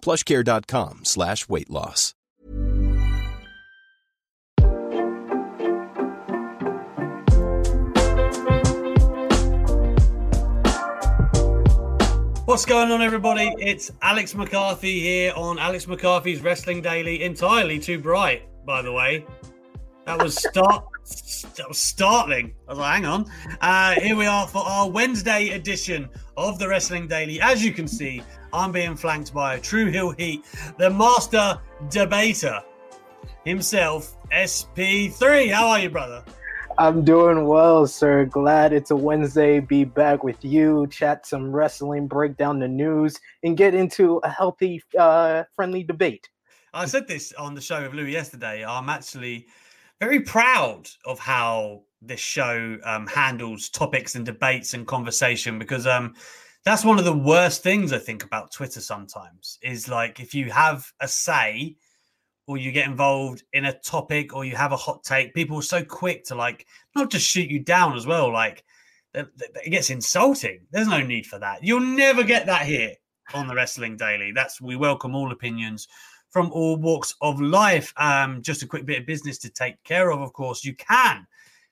plushcare.com slash weight loss. What's going on, everybody? It's Alex McCarthy here on Alex McCarthy's Wrestling Daily. Entirely too bright, by the way. That was start. that was startling. I was like, hang on. Uh, here we are for our Wednesday edition of the Wrestling Daily. As you can see, I'm being flanked by True Hill Heat, the master debater himself, SP3. How are you, brother? I'm doing well, sir. Glad it's a Wednesday. Be back with you, chat some wrestling, break down the news, and get into a healthy, uh, friendly debate. I said this on the show with Louis yesterday. I'm actually very proud of how this show um, handles topics and debates and conversation because um, that's one of the worst things I think about Twitter sometimes is like if you have a say or you get involved in a topic or you have a hot take, people are so quick to like not just shoot you down as well. Like it gets insulting. There's no need for that. You'll never get that here on the Wrestling Daily. That's we welcome all opinions from all walks of life. Um, just a quick bit of business to take care of. Of course, you can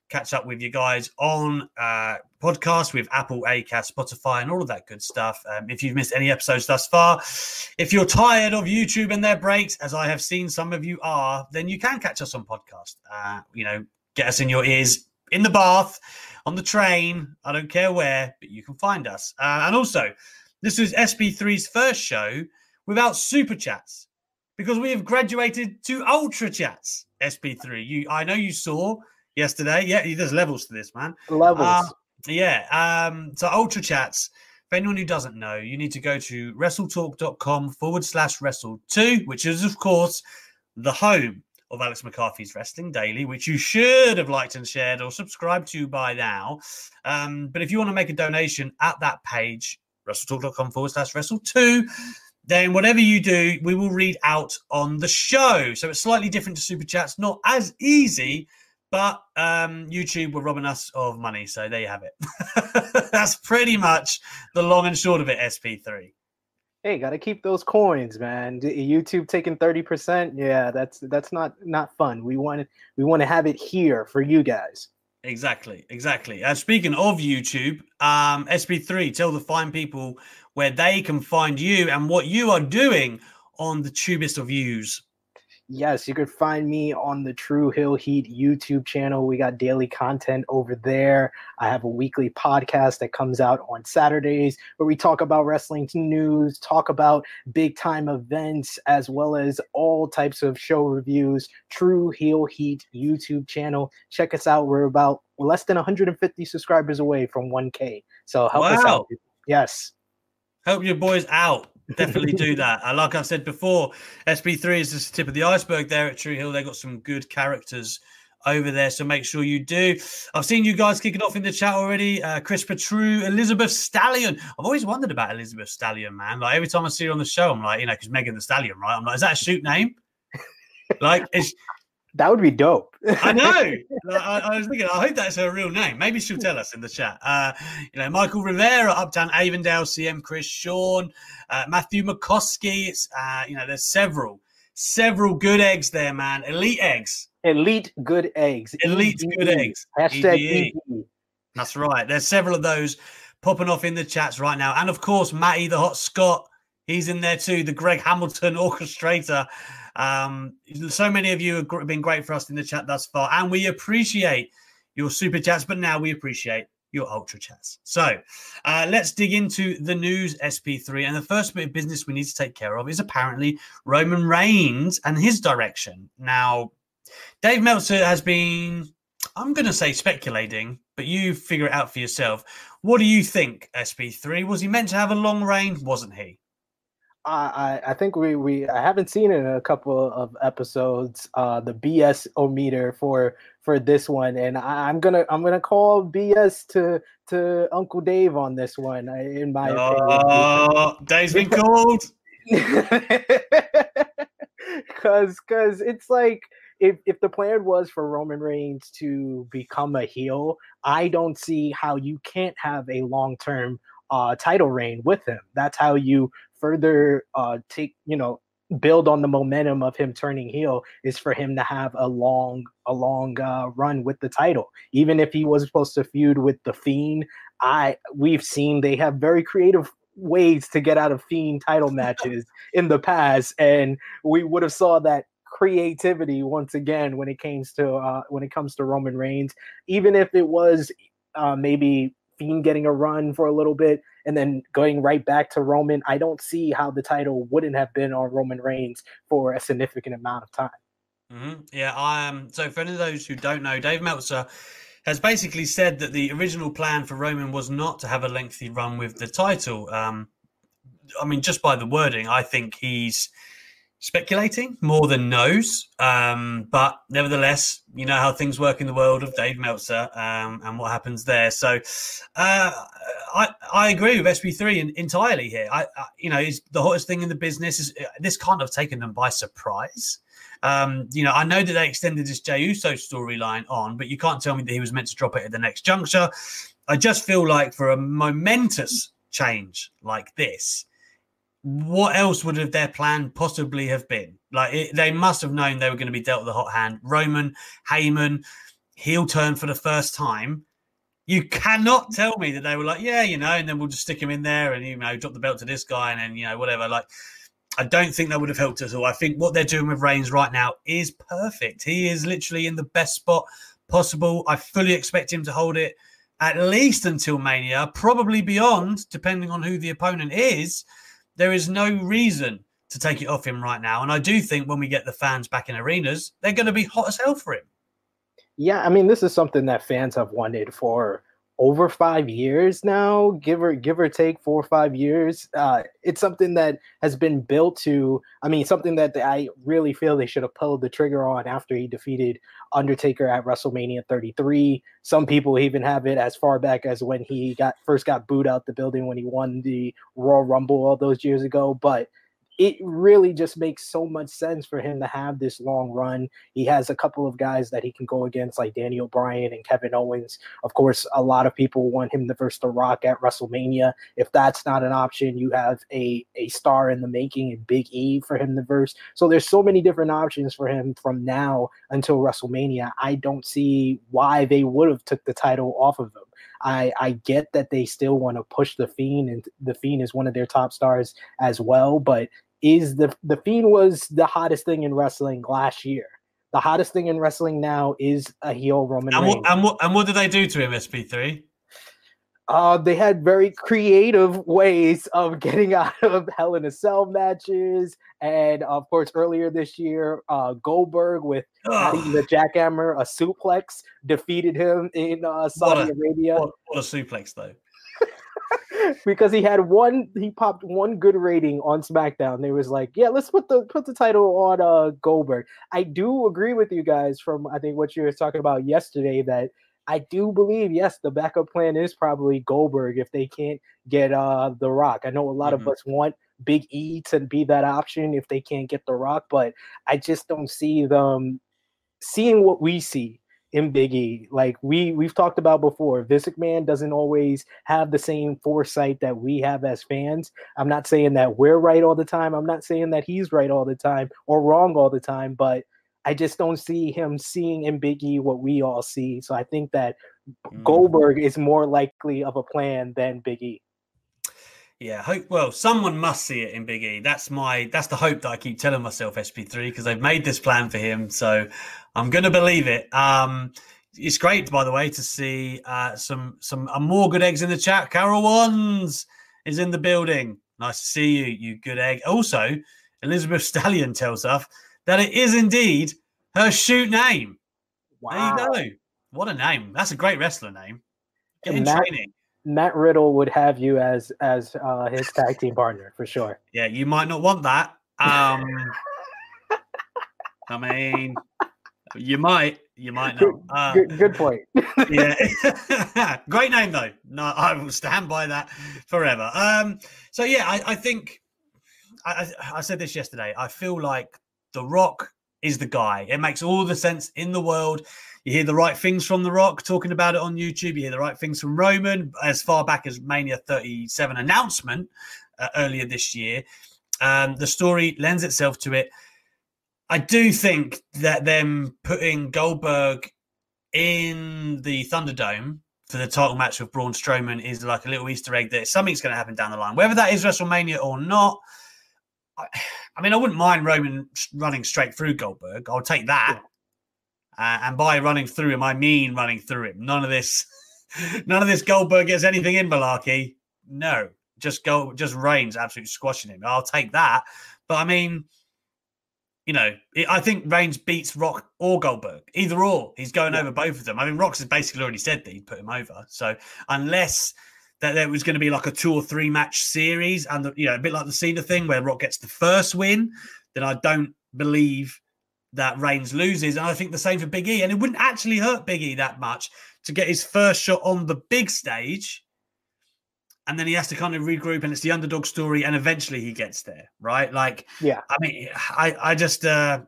catch up with you guys on uh, podcast with Apple, Acast, Spotify, and all of that good stuff. Um, if you've missed any episodes thus far, if you're tired of YouTube and their breaks, as I have seen some of you are, then you can catch us on podcast. Uh, you know, get us in your ears in the bath, on the train. I don't care where, but you can find us. Uh, and also, this is SP3's first show without super chats because we have graduated to ultra chats. SP3, you, I know you saw yesterday. Yeah, there's levels to this, man. Levels. Um, yeah. Um, so Ultra Chats. For anyone who doesn't know, you need to go to wrestletalk.com forward slash wrestle two, which is, of course, the home of Alex McCarthy's Wrestling Daily, which you should have liked and shared or subscribed to by now. Um, but if you want to make a donation at that page, wrestletalk.com forward slash wrestle two, then whatever you do, we will read out on the show. So it's slightly different to Super Chats, not as easy but um, YouTube were robbing us of money, so there you have it. That's pretty much the long and short of it. SP3. Hey, gotta keep those coins, man. YouTube taking thirty percent. Yeah, that's that's not not fun. We want we want to have it here for you guys. Exactly, exactly. And uh, speaking of YouTube, um, SP3, tell the fine people where they can find you and what you are doing on the tubest of views yes, you can find me on the True Hill Heat YouTube channel. We got daily content over there. I have a weekly podcast that comes out on Saturdays where we talk about wrestling news, talk about big time events, as well as all types of show reviews. True Hill Heat YouTube channel. Check us out. We're about less than 150 subscribers away from 1K. So help wow. us out. Yes. Help your boys out definitely do that. Uh, like I've said before, SP3 is just the tip of the iceberg there at True Hill. They've got some good characters over there, so make sure you do. I've seen you guys kicking off in the chat already. Uh, Chris Petru, Elizabeth Stallion. I've always wondered about Elizabeth Stallion, man. Like every time I see her on the show, I'm like, you know, because Megan Thee Stallion, right? I'm like, is that a shoot name? like, it's that would be dope. I know. I, I, was thinking, I hope that's her real name. Maybe she'll tell us in the chat. Uh, you know, Michael Rivera, Uptown Avondale, CM Chris Sean, uh, Matthew McCoskey. It's, uh, you know, there's several, several good eggs there, man. Elite eggs. Elite good eggs. Elite E-D-E. good eggs. Hashtag E-D-E. That's right. There's several of those popping off in the chats right now. And of course, Matty the Hot Scott. He's in there too, the Greg Hamilton orchestrator. Um, so many of you have been great for us in the chat thus far, and we appreciate your super chats, but now we appreciate your ultra chats. So uh, let's dig into the news SP3. And the first bit of business we need to take care of is apparently Roman Reigns and his direction. Now, Dave Meltzer has been, I'm going to say speculating, but you figure it out for yourself. What do you think, SP3? Was he meant to have a long reign? Wasn't he? I, I think we, we I haven't seen it in a couple of episodes uh the BS o meter for for this one and I, am gonna I'm gonna call BS to to Uncle Dave on this one in my oh, opinion. Dave's been called because because it's like if if the plan was for Roman Reigns to become a heel, I don't see how you can't have a long term uh, title reign with him. That's how you further uh, take you know build on the momentum of him turning heel is for him to have a long a long uh, run with the title. Even if he was supposed to feud with the fiend i we've seen they have very creative ways to get out of fiend title matches in the past and we would have saw that creativity once again when it comes to uh, when it comes to roman reigns. Even if it was uh, maybe fiend getting a run for a little bit and then going right back to Roman, I don't see how the title wouldn't have been on Roman Reigns for a significant amount of time. Mm-hmm. Yeah. Um, so, for any of those who don't know, Dave Meltzer has basically said that the original plan for Roman was not to have a lengthy run with the title. Um, I mean, just by the wording, I think he's speculating more than knows. Um, but nevertheless, you know how things work in the world of Dave Meltzer um, and what happens there. So uh, I, I agree with SP3 entirely here. I, I, you know, is the hottest thing in the business. Is this can't have taken them by surprise. Um, you know, I know that they extended this Jey Uso storyline on, but you can't tell me that he was meant to drop it at the next juncture. I just feel like for a momentous change like this, what else would have their plan possibly have been? Like it, they must have known they were going to be dealt the hot hand. Roman, Heyman, heel turn for the first time. You cannot mm. tell me that they were like, yeah, you know, and then we'll just stick him in there and you know drop the belt to this guy and then you know whatever. Like, I don't think that would have helped us all. I think what they're doing with Reigns right now is perfect. He is literally in the best spot possible. I fully expect him to hold it at least until Mania, probably beyond, depending on who the opponent is there is no reason to take it off him right now. And I do think when we get the fans back in arenas, they're going to be hot as hell for him. Yeah, I mean, this is something that fans have wanted for over five years now, give or give or take four or five years. Uh, it's something that has been built to. I mean, something that I really feel they should have pulled the trigger on after he defeated Undertaker at WrestleMania 33. Some people even have it as far back as when he got first got booed out the building when he won the Royal Rumble all those years ago. But it really just makes so much sense for him to have this long run. He has a couple of guys that he can go against, like Daniel Bryan and Kevin Owens. Of course, a lot of people want him to verse The Rock at WrestleMania. If that's not an option, you have a, a star in the making in Big E for him to verse. So there's so many different options for him from now until WrestleMania. I don't see why they would have took the title off of him. I, I get that they still want to push the Fiend, and the Fiend is one of their top stars as well. But is the the Fiend was the hottest thing in wrestling last year. The hottest thing in wrestling now is a heel Roman and What, and, what, and what did they do to him, SP3? Uh, they had very creative ways of getting out of Hell in a Cell matches, and of course, earlier this year, uh, Goldberg with the jackhammer, a suplex, defeated him in uh, Saudi what a, Arabia. What, what a suplex, though! because he had one he popped one good rating on SmackDown. They was like, yeah, let's put the put the title on uh Goldberg. I do agree with you guys from I think what you were talking about yesterday that I do believe yes, the backup plan is probably Goldberg if they can't get uh The Rock. I know a lot mm-hmm. of us want Big E to be that option if they can't get The Rock, but I just don't see them seeing what we see in Biggie. Like we we've talked about before, Vince McMahon doesn't always have the same foresight that we have as fans. I'm not saying that we're right all the time. I'm not saying that he's right all the time or wrong all the time, but I just don't see him seeing in Biggie what we all see. So I think that mm. Goldberg is more likely of a plan than Biggie. Yeah, hope. Well, someone must see it in Big E. That's my. That's the hope that I keep telling myself. SP3 because they've made this plan for him, so I'm gonna believe it. Um, it's great, by the way, to see uh, some some uh, more good eggs in the chat. Carol Wands is in the building. Nice to see you, you good egg. Also, Elizabeth Stallion tells us that it is indeed her shoot name. Wow. There you go. What a name. That's a great wrestler name. Get in training. Matt Riddle would have you as as uh, his tag team partner for sure. Yeah, you might not want that. Um, I mean, you might, you might not. Uh, Good, good point. yeah, great name though. No, I will stand by that forever. Um, so yeah, I, I think I, I, I said this yesterday. I feel like The Rock is the guy. It makes all the sense in the world. You hear the right things from The Rock talking about it on YouTube. You hear the right things from Roman as far back as Mania 37 announcement uh, earlier this year. Um, the story lends itself to it. I do think that them putting Goldberg in the Thunderdome for the title match with Braun Strowman is like a little Easter egg that something's going to happen down the line. Whether that is WrestleMania or not, I, I mean, I wouldn't mind Roman running straight through Goldberg. I'll take that. Uh, and by running through him, I mean running through him. None of this, none of this Goldberg gets anything in Malarkey. No, just go, just Reigns absolutely squashing him. I'll take that. But I mean, you know, it, I think Reigns beats Rock or Goldberg, either or. He's going over both of them. I mean, Rock's has basically already said that he'd put him over. So unless that there was going to be like a two or three match series, and the, you know, a bit like the Cena thing where Rock gets the first win, then I don't believe that Reigns loses. And I think the same for Big E. And it wouldn't actually hurt Big E that much to get his first shot on the big stage. And then he has to kind of regroup, and it's the underdog story, and eventually he gets there, right? Like, Yeah. I mean, I, I just, uh,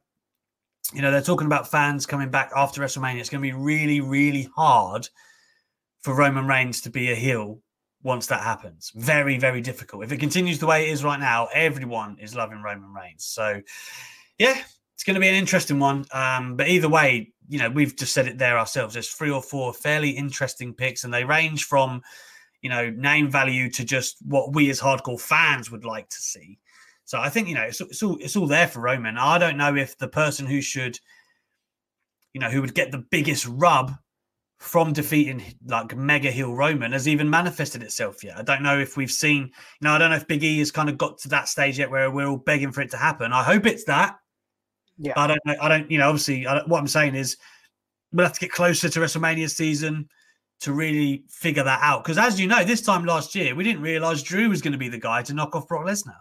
you know, they're talking about fans coming back after WrestleMania. It's going to be really, really hard for Roman Reigns to be a heel once that happens. Very, very difficult. If it continues the way it is right now, everyone is loving Roman Reigns. So, yeah, it's going to be an interesting one. Um, but either way, you know, we've just said it there ourselves. There's three or four fairly interesting picks, and they range from, you know, name value to just what we as hardcore fans would like to see. So I think you know it's, it's all it's all there for Roman. I don't know if the person who should, you know, who would get the biggest rub from defeating like mega heel Roman has even manifested itself yet. I don't know if we've seen, you know, I don't know if Big E has kind of got to that stage yet where we're all begging for it to happen. I hope it's that. Yeah. I don't know. I don't, you know, obviously, what I'm saying is we'll have to get closer to WrestleMania season to really figure that out. Because as you know, this time last year, we didn't realize Drew was going to be the guy to knock off Brock Lesnar.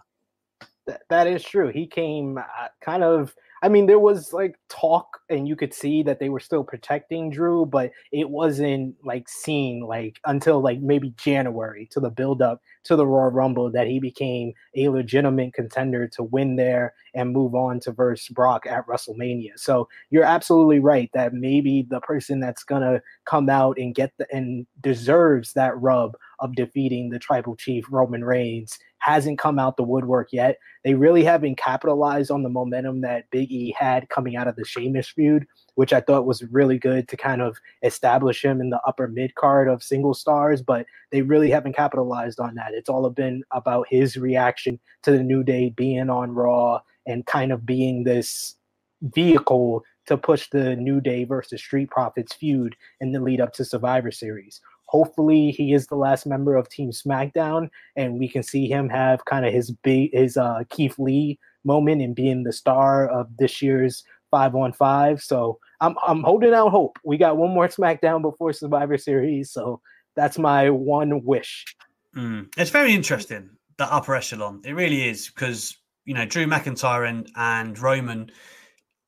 Th- that is true. He came uh, kind of. I mean, there was like talk, and you could see that they were still protecting Drew, but it wasn't like seen like until like maybe January to the build up to the Royal Rumble that he became a legitimate contender to win there and move on to verse Brock at WrestleMania. So you're absolutely right that maybe the person that's gonna come out and get the and deserves that rub of defeating the tribal chief Roman Reigns hasn't come out the woodwork yet. They really haven't capitalized on the momentum that Big E had coming out of the Sheamus feud, which I thought was really good to kind of establish him in the upper mid card of single stars, but they really haven't capitalized on that. It's all been about his reaction to the New Day being on Raw and kind of being this vehicle to push the New Day versus Street Profits feud in the lead up to Survivor Series. Hopefully, he is the last member of Team SmackDown, and we can see him have kind of his big his uh, Keith Lee moment and being the star of this year's five on five. So I'm I'm holding out hope. We got one more SmackDown before Survivor Series, so that's my one wish. Mm. It's very interesting that upper echelon. It really is because you know Drew McIntyre and, and Roman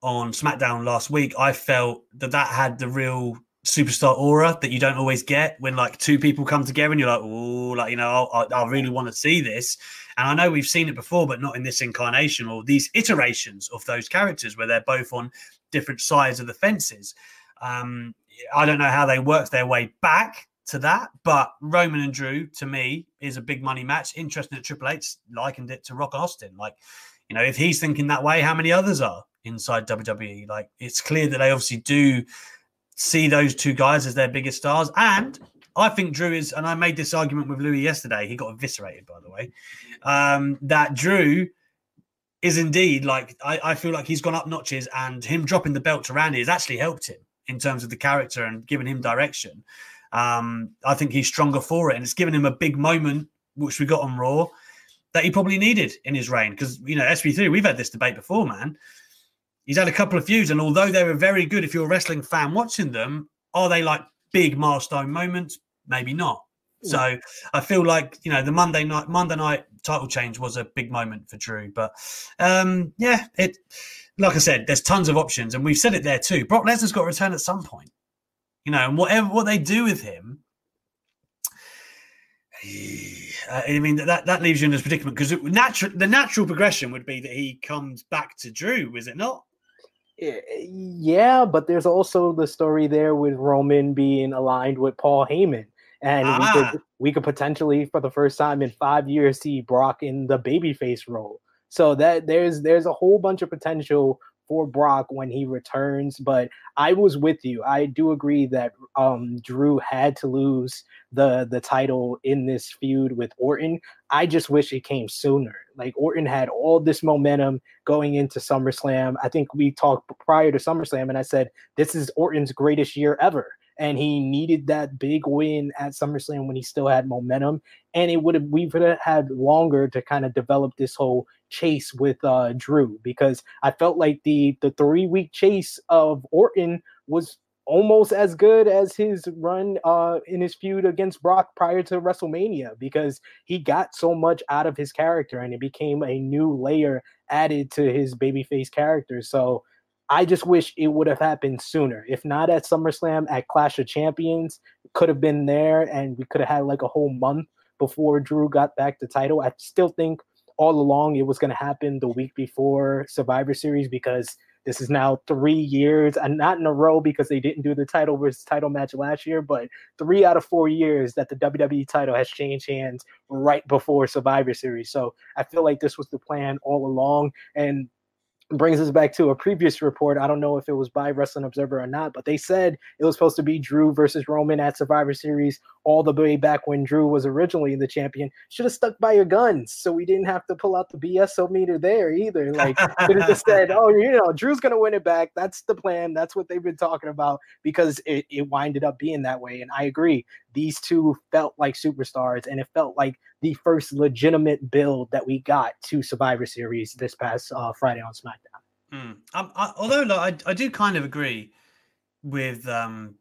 on SmackDown last week. I felt that that had the real superstar aura that you don't always get when like two people come together and you're like, oh, like you know, I, I really want to see this. And I know we've seen it before, but not in this incarnation or these iterations of those characters where they're both on different sides of the fences. Um, I don't know how they worked their way back to that, but Roman and Drew to me is a big money match. Interesting that Triple H likened it to Rock Austin. Like, you know, if he's thinking that way, how many others are inside WWE? Like, it's clear that they obviously do see those two guys as their biggest stars. And I think Drew is, and I made this argument with Louis yesterday. He got eviscerated, by the way. Um, that Drew is indeed like I, I feel like he's gone up notches, and him dropping the belt to Randy has actually helped him in terms of the character and giving him direction. Um, I think he's stronger for it, and it's given him a big moment, which we got on Raw, that he probably needed in his reign. Because you know, SB3, we've had this debate before, man. He's had a couple of feuds, and although they were very good, if you're a wrestling fan watching them, are they like big milestone moments? Maybe not. So I feel like you know the Monday night Monday night title change was a big moment for Drew. But um, yeah, it like I said, there's tons of options, and we've said it there too. Brock Lesnar's got to return at some point, you know, and whatever what they do with him. I mean that that leaves you in this predicament because natural the natural progression would be that he comes back to Drew, is it not? Yeah, but there's also the story there with Roman being aligned with Paul Heyman and ah. we could we could potentially for the first time in five years see Brock in the babyface role. So that there's there's a whole bunch of potential for Brock when he returns. But I was with you. I do agree that um, Drew had to lose the the title in this feud with Orton. I just wish it came sooner. Like Orton had all this momentum going into SummerSlam. I think we talked prior to SummerSlam, and I said this is Orton's greatest year ever and he needed that big win at SummerSlam when he still had momentum. And it would have we would have had longer to kind of develop this whole chase with uh, Drew because I felt like the the three week chase of Orton was almost as good as his run uh, in his feud against Brock prior to WrestleMania because he got so much out of his character and it became a new layer added to his babyface character. So I just wish it would have happened sooner. If not at SummerSlam, at Clash of Champions, could have been there, and we could have had like a whole month before Drew got back the title. I still think all along it was going to happen the week before Survivor Series because this is now three years and not in a row because they didn't do the title versus title match last year, but three out of four years that the WWE title has changed hands right before Survivor Series. So I feel like this was the plan all along. And brings us back to a previous report. I don't know if it was by Wrestling Observer or not, but they said it was supposed to be Drew versus Roman at Survivor Series all the way back when Drew was originally the champion. Should have stuck by your guns so we didn't have to pull out the BSO meter there either. Like, could have just said, oh, you know, Drew's going to win it back. That's the plan. That's what they've been talking about because it, it winded up being that way. And I agree. These two felt like superstars and it felt like the first legitimate build that we got to Survivor Series this past uh, Friday on SmackDown. Mm. I, although like, I, I do kind of agree with um,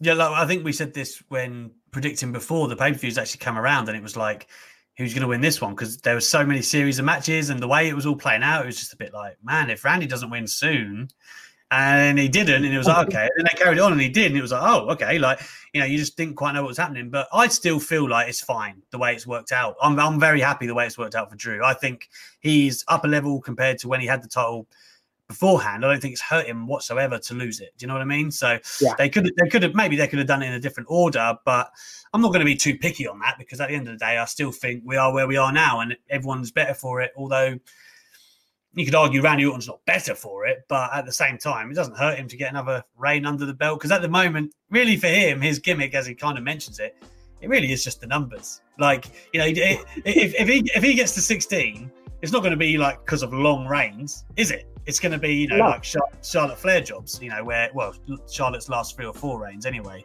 yeah, like, I think we said this when predicting before the pay per views actually come around, and it was like, who's going to win this one? Because there were so many series of matches, and the way it was all playing out, it was just a bit like, man, if Randy doesn't win soon, and he didn't, and it was like, okay. And they carried on, and he did, and it was like, oh, okay. Like, you know, you just didn't quite know what was happening. But I still feel like it's fine the way it's worked out. I'm, I'm very happy the way it's worked out for Drew. I think he's up a level compared to when he had the title beforehand. I don't think it's hurt him whatsoever to lose it. Do you know what I mean? So yeah. they could have they could have maybe they could have done it in a different order, but I'm not going to be too picky on that because at the end of the day, I still think we are where we are now, and everyone's better for it. Although you could argue Randy Orton's not better for it, but at the same time, it doesn't hurt him to get another reign under the belt because at the moment, really for him, his gimmick, as he kind of mentions it, it really is just the numbers. Like you know, if if he if he gets to 16, it's not going to be like because of long reigns, is it? It's going to be you know no. like Charlotte Flair jobs, you know, where well Charlotte's last three or four reigns anyway.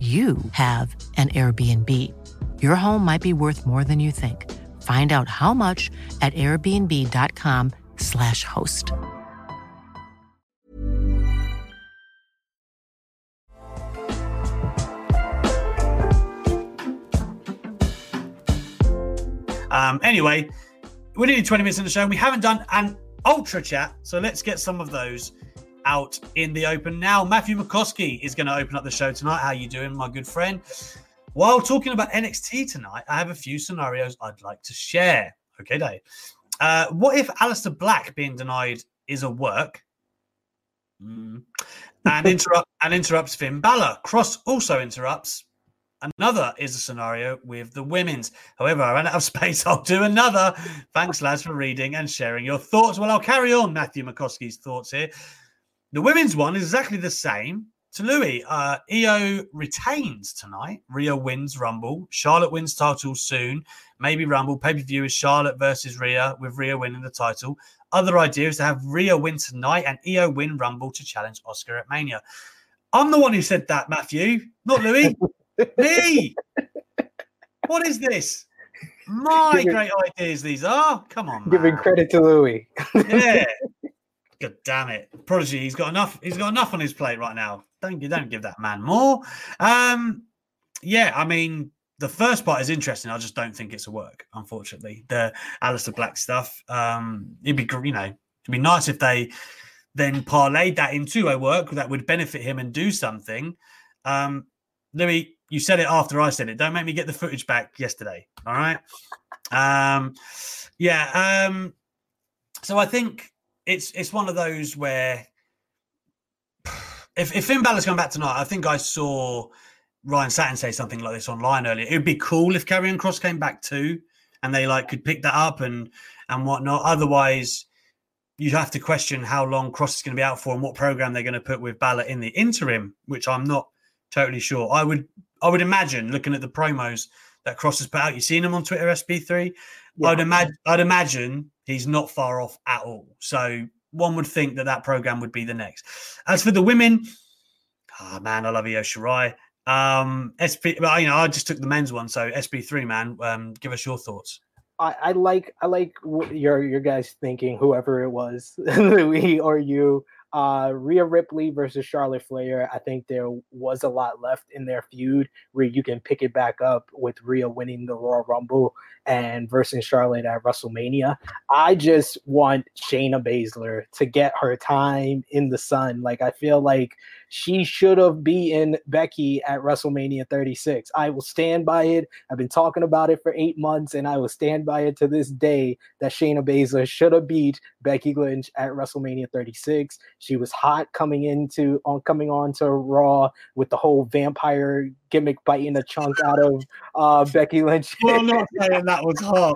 you have an Airbnb. Your home might be worth more than you think. Find out how much at airbnb.com/slash host. Um, anyway, we're nearly 20 minutes in the show. We haven't done an ultra chat, so let's get some of those out in the open now. Matthew McCoskey is going to open up the show tonight. How are you doing, my good friend? While talking about NXT tonight, I have a few scenarios I'd like to share. Okay, Dave. Uh, what if Aleister Black being denied is a work? Mm. And interrupt and interrupts Finn Balor. Kross also interrupts. Another is a scenario with the women's. However, I ran out of space. I'll do another. Thanks, lads, for reading and sharing your thoughts. Well, I'll carry on Matthew McCoskey's thoughts here. The women's one is exactly the same. To Louis, uh, Io retains tonight. Rhea wins Rumble. Charlotte wins title soon. Maybe Rumble. Pay per view is Charlotte versus Rhea, with Rhea winning the title. Other idea is to have Rhea win tonight and Io win Rumble to challenge Asuka at Mania. I'm the one who said that, Matthew, not Louis. Me. What is this? My Giving- great ideas these are. Come on, Giving credit to Louis. Yeah. God damn it. Prodigy, he's got enough, he's got enough on his plate right now. Don't you don't give that man more. Um yeah, I mean the first part is interesting. I just don't think it's a work, unfortunately. The Aleister Black stuff. Um, it'd be you know, it'd be nice if they then parlayed that into a work that would benefit him and do something. Um, Louis, you said it after I said it. Don't make me get the footage back yesterday. All right. Um, yeah. Um, so I think it's it's one of those where if, if Finn Balor's come back tonight, I think I saw Ryan Satin say something like this online earlier. It would be cool if Karrion Kross came back too, and they like could pick that up and and whatnot. Otherwise, you'd have to question how long Kross is going to be out for and what program they're going to put with Balor in the interim, which I'm not totally sure. I would I would imagine looking at the promos that Kross has put out. You've seen him on Twitter, SP3. I'd imagine I'd imagine he's not far off at all. So one would think that that program would be the next. As for the women, ah man, I love Io Shirai. Um, SP, well, you know, I just took the men's one, so SB3 man. Um, give us your thoughts. I, I like I like your your guys thinking, whoever it was, Louis or you. Uh, Rhea Ripley versus Charlotte Flair. I think there was a lot left in their feud where you can pick it back up with Rhea winning the Royal Rumble and versus Charlotte at WrestleMania. I just want Shayna Baszler to get her time in the sun. Like I feel like she should have beaten Becky at WrestleMania 36. I will stand by it. I've been talking about it for eight months, and I will stand by it to this day that Shayna Baszler should have beat Becky Lynch at WrestleMania 36. She was hot coming into on coming on to Raw with the whole vampire gimmick biting a chunk out of uh, Becky Lynch. Well, not saying that was hot.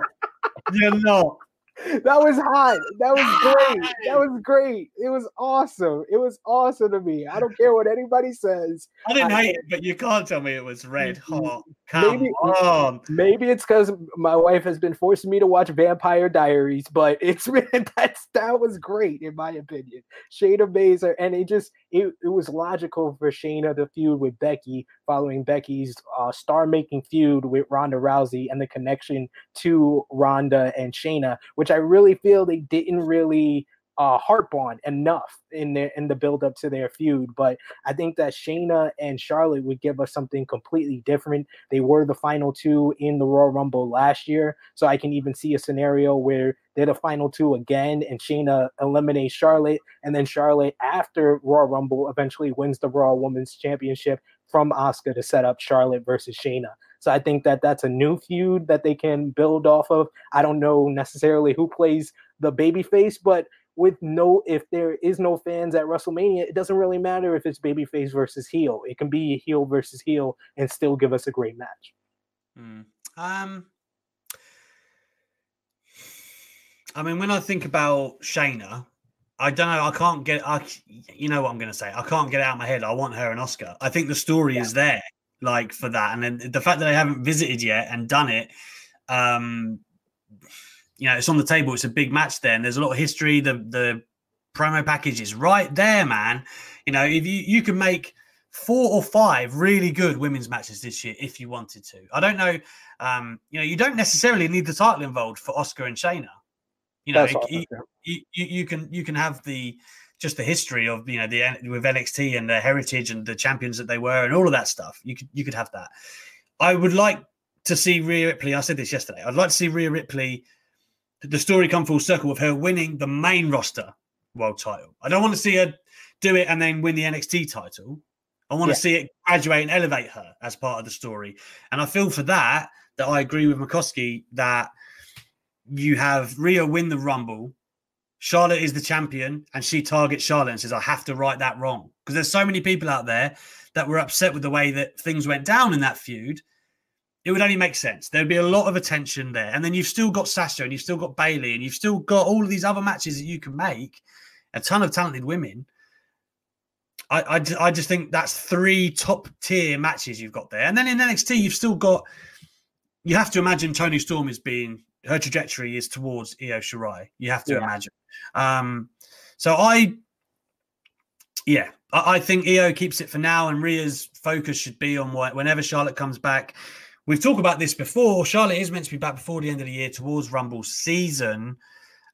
You're not. That was hot. That was great. That was great. It was awesome. It was awesome to me. I don't care what anybody says. I didn't I- hate it, but you can't tell me it was red hot. Come Maybe- on. Maybe it's because my wife has been forcing me to watch Vampire Diaries, but it's been that's that was great in my opinion. Shayna Baszler, and it just it, it was logical for Shayna to feud with Becky following Becky's uh, star-making feud with Ronda Rousey and the connection to Ronda and Shayna, which I really feel they didn't really uh, harp on enough in the in the build up to their feud. But I think that Shayna and Charlotte would give us something completely different. They were the final two in the Royal Rumble last year, so I can even see a scenario where they're the final two again, and Shayna eliminates Charlotte, and then Charlotte after Royal Rumble eventually wins the Raw Women's Championship from Asuka to set up Charlotte versus Shayna. So I think that that's a new feud that they can build off of. I don't know necessarily who plays the babyface, but with no if there is no fans at WrestleMania, it doesn't really matter if it's babyface versus heel. It can be heel versus heel and still give us a great match. Mm. Um I mean, when I think about Shayna, I don't know. I can't get. I, you know what I'm going to say. I can't get it out of my head. I want her and Asuka. I think the story yeah. is there, like for that, and then the fact that I haven't visited yet and done it, um, you know, it's on the table. It's a big match there, and there's a lot of history. The the promo package is right there, man. You know, if you you can make four or five really good women's matches this year if you wanted to. I don't know. Um, you know, you don't necessarily need the title involved for Asuka and Shayna. You know, you, you, you, can you can have the just the history of you know the with NXT and the heritage and the champions that they were and all of that stuff. You could you could have that. I would like to see Rhea Ripley. I said this yesterday. I'd like to see Rhea Ripley. The story come full circle with her winning the main roster world title. I don't want to see her do it and then win the NXT title. I want yeah. to see it graduate and elevate her as part of the story. And I feel for that that I agree with McCoskey that you have Rhea win the Rumble. Charlotte is the champion, and she targets Charlotte and says, I have to right that wrong. Because there's so many people out there that were upset with the way that things went down in that feud. It would only make sense. There'd be a lot of attention there. And then you've still got Sasha and you've still got Bayley and you've still got all of these other matches that you can make, a ton of talented women. I, I, I just think that's three top tier matches you've got there. And then in NXT, you've still got, you have to imagine Toni Storm is being her trajectory is towards Io Shirai. You have to yeah. imagine. Um, so I, yeah, I, I, think Io keeps it for now, and Rhea's focus should be on what, whenever Charlotte comes back. We've talked about this before. Charlotte is meant to be back before the end of the year towards Rumble season.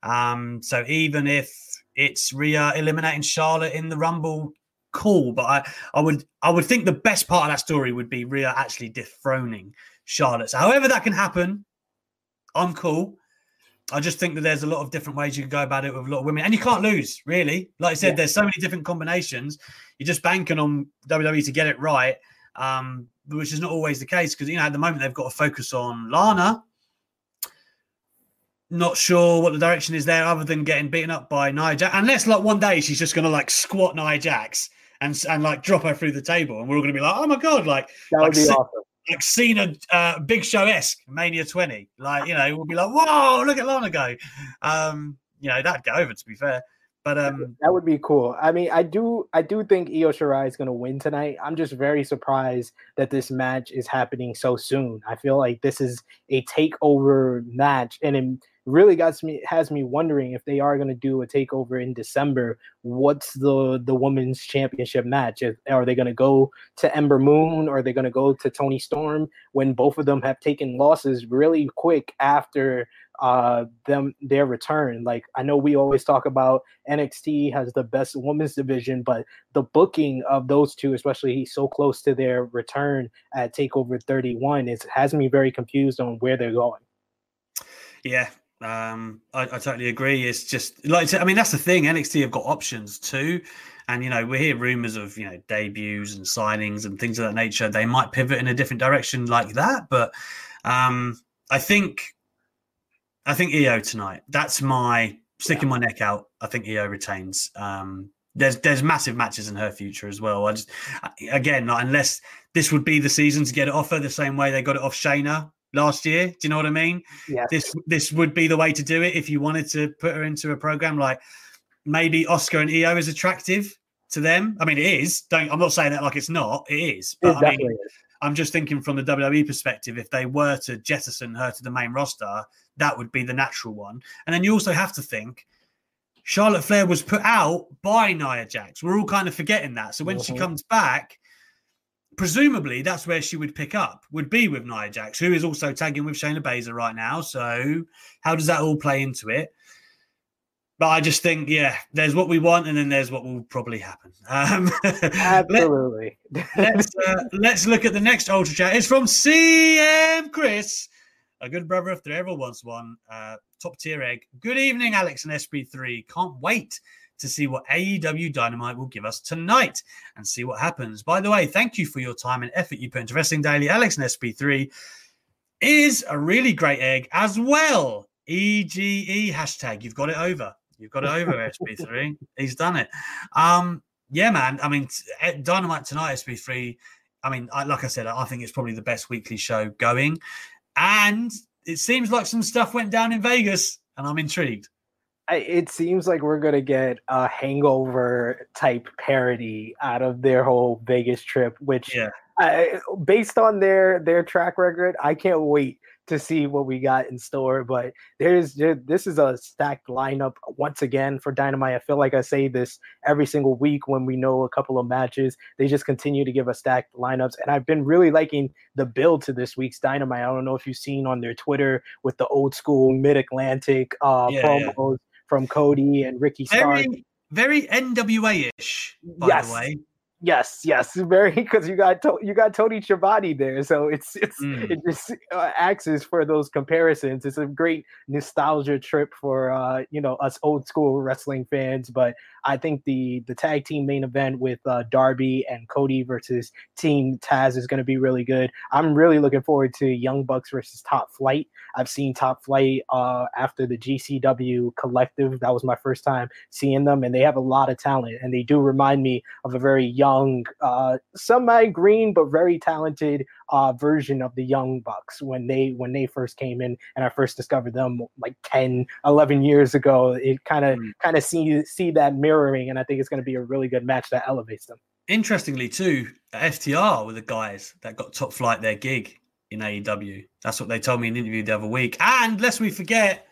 Um, so even if it's Rhea eliminating Charlotte in the Rumble, cool. But I, I would, I would think the best part of that story would be Rhea actually dethroning Charlotte. So however that can happen, I'm cool. I just think that there's a lot of different ways you can go about it with a lot of women, and you can't lose, really. Like I said, yeah. there's so many different combinations. You're just banking on WWE to get it right, um, which is not always the case because you know at the moment they've got to focus on Lana. Not sure what the direction is there, other than getting beaten up by Nia Jax. Unless like one day she's just going to like squat Nia Jax and and like drop her through the table, and we're all going to be like, oh my god, like that would like, be awesome like Cena uh, Big Show esque Mania 20. Like, you know, we'll be like, whoa, look at Lana go. Um, you know, that'd go over to be fair. But um that would be cool. I mean, I do I do think Io Shirai is gonna win tonight. I'm just very surprised that this match is happening so soon. I feel like this is a takeover match and in really got me has me wondering if they are going to do a takeover in December. What's the the women's championship match? Are they going to go to Ember Moon? Or are they going to go to Toni Storm when both of them have taken losses really quick after uh them their return like i know we always talk about nxt has the best women's division but the booking of those two especially so close to their return at takeover 31 is has me very confused on where they're going yeah um, I, I, totally agree. It's just like I mean that's the thing. NXT have got options too, and you know we hear rumors of you know debuts and signings and things of that nature. They might pivot in a different direction like that, but um, I think I think Io tonight. That's my sticking my neck out. I think Io retains. Um, there's there's massive matches in her future as well. I just again, like, unless this would be the season to get it off her the same way they got it off Shayna last year. Do you know what I mean? Yeah. This this would be the way to do it if you wanted to put her into a program like maybe Asuka and Io is attractive to them. I mean, it is. Don't I'm not saying that like it's not. It is. But it I mean, is. I'm just thinking from the WWE perspective, if they were to jettison her to the main roster, that would be the natural one. And then you also have to think Charlotte Flair was put out by Nia Jax. We're all kind of forgetting that. So when mm-hmm. she comes back, presumably that's where she would pick up, would be with Nia Jax, who is also tagging with Shayna Baszler right now. So how does that all play into it? But I just think, yeah, there's what we want, and then there's what will probably happen. Um, Absolutely. Let, us uh, let's look at the next ultra chat. It's from CM Chris, a good brother if there ever was one. Uh, top tier egg. Good evening, Alex and SB3. Can't wait to see what AEW Dynamite will give us tonight and see what happens. By the way, thank you for your time and effort you put into Wrestling Daily. Alex and SB3 is a really great egg as well. EGE hashtag. You've got it over. You've got it over, SB3. He's done it. Um, yeah, man. I mean, eh, Dynamite tonight, SB3. I mean, I, like I said, I think it's probably the best weekly show going. And it seems like some stuff went down in Vegas, and I'm intrigued. It seems like we're gonna get a hangover type parody out of their whole Vegas trip, which, yeah. I, based on their their track record, I can't wait to see what we got in store. But there's there, this is a stacked lineup once again for Dynamite. I feel like I say this every single week when we know a couple of matches. They just continue to give us stacked lineups, and I've been really liking the build to this week's Dynamite. I don't know if you've seen on their Twitter with the old school Mid Atlantic uh, yeah, promos yeah. From Cody and Ricky Starks. Very, very NWA ish, by yes. the way. Yes, yes, very because you got to, you got Tony Schiavone there, so it's it's mm. it just uh, acts for those comparisons. It's a great nostalgia trip for uh, you know us old school wrestling fans. But I think the the tag team main event with uh, Darby and Cody versus Team Taz is going to be really good. I'm really looking forward to Young Bucks versus Top Flight. I've seen Top Flight uh, after the GCW collective. That was my first time seeing them, and they have a lot of talent, and they do remind me of a very young, uh, semi-green but very talented uh, version of the Young Bucks when they when they first came in, and I first discovered them like 10, 11 years ago. It kind of mm. kind of see see that mirroring, and I think it's going to be a really good match that elevates them. Interestingly, too, FTR were the guys that got top flight their gig in AEW. That's what they told me in an interview the other week. And lest we forget,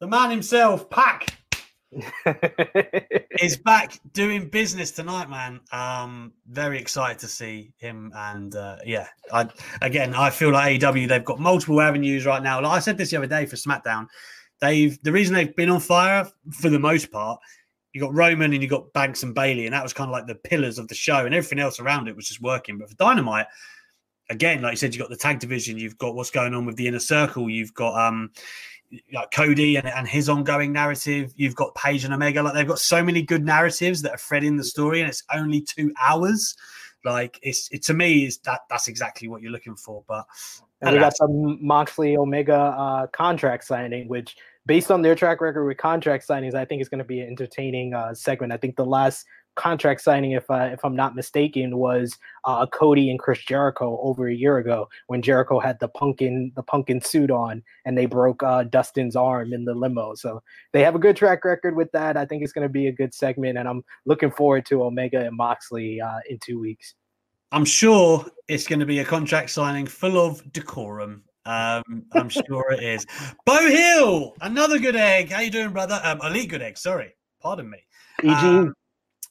the man himself, Pac, is back doing business tonight, man. Um, very excited to see him. And uh, yeah, I, again, I feel like AEW they've got multiple avenues right now. Like I said this the other day for SmackDown, they've the reason they've been on fire for the most part. You got Roman and you got Banks and Bayley, and that was kind of like the pillars of the show, and everything else around it was just working. But for Dynamite, again, like you said, you've got the tag division, you've got what's going on with the inner circle, you've got um like Cody and, and his ongoing narrative, you've got Page and Omega. Like they've got so many good narratives that are threading the story, and it's only two hours. Like it's it to me is that that's exactly what you're looking for. But and we got some Moxley Omega uh, contract signing, which based on their track record with contract signings, I think is going to be an entertaining uh, segment. I think the last contract signing, if I if I'm not mistaken, was uh, Cody and Chris Jericho over a year ago when Jericho had the pumpkin the pumpkin suit on and they broke uh, Dustin's arm in the limo. So they have a good track record with that. I think it's going to be a good segment, and I'm looking forward to Omega and Moxley uh, in two weeks. I'm sure it's going to be a contract signing full of decorum. Um, I'm sure it is. Bo Hill, another good egg. How you doing, brother? Um, elite good egg. Sorry, pardon me. Um,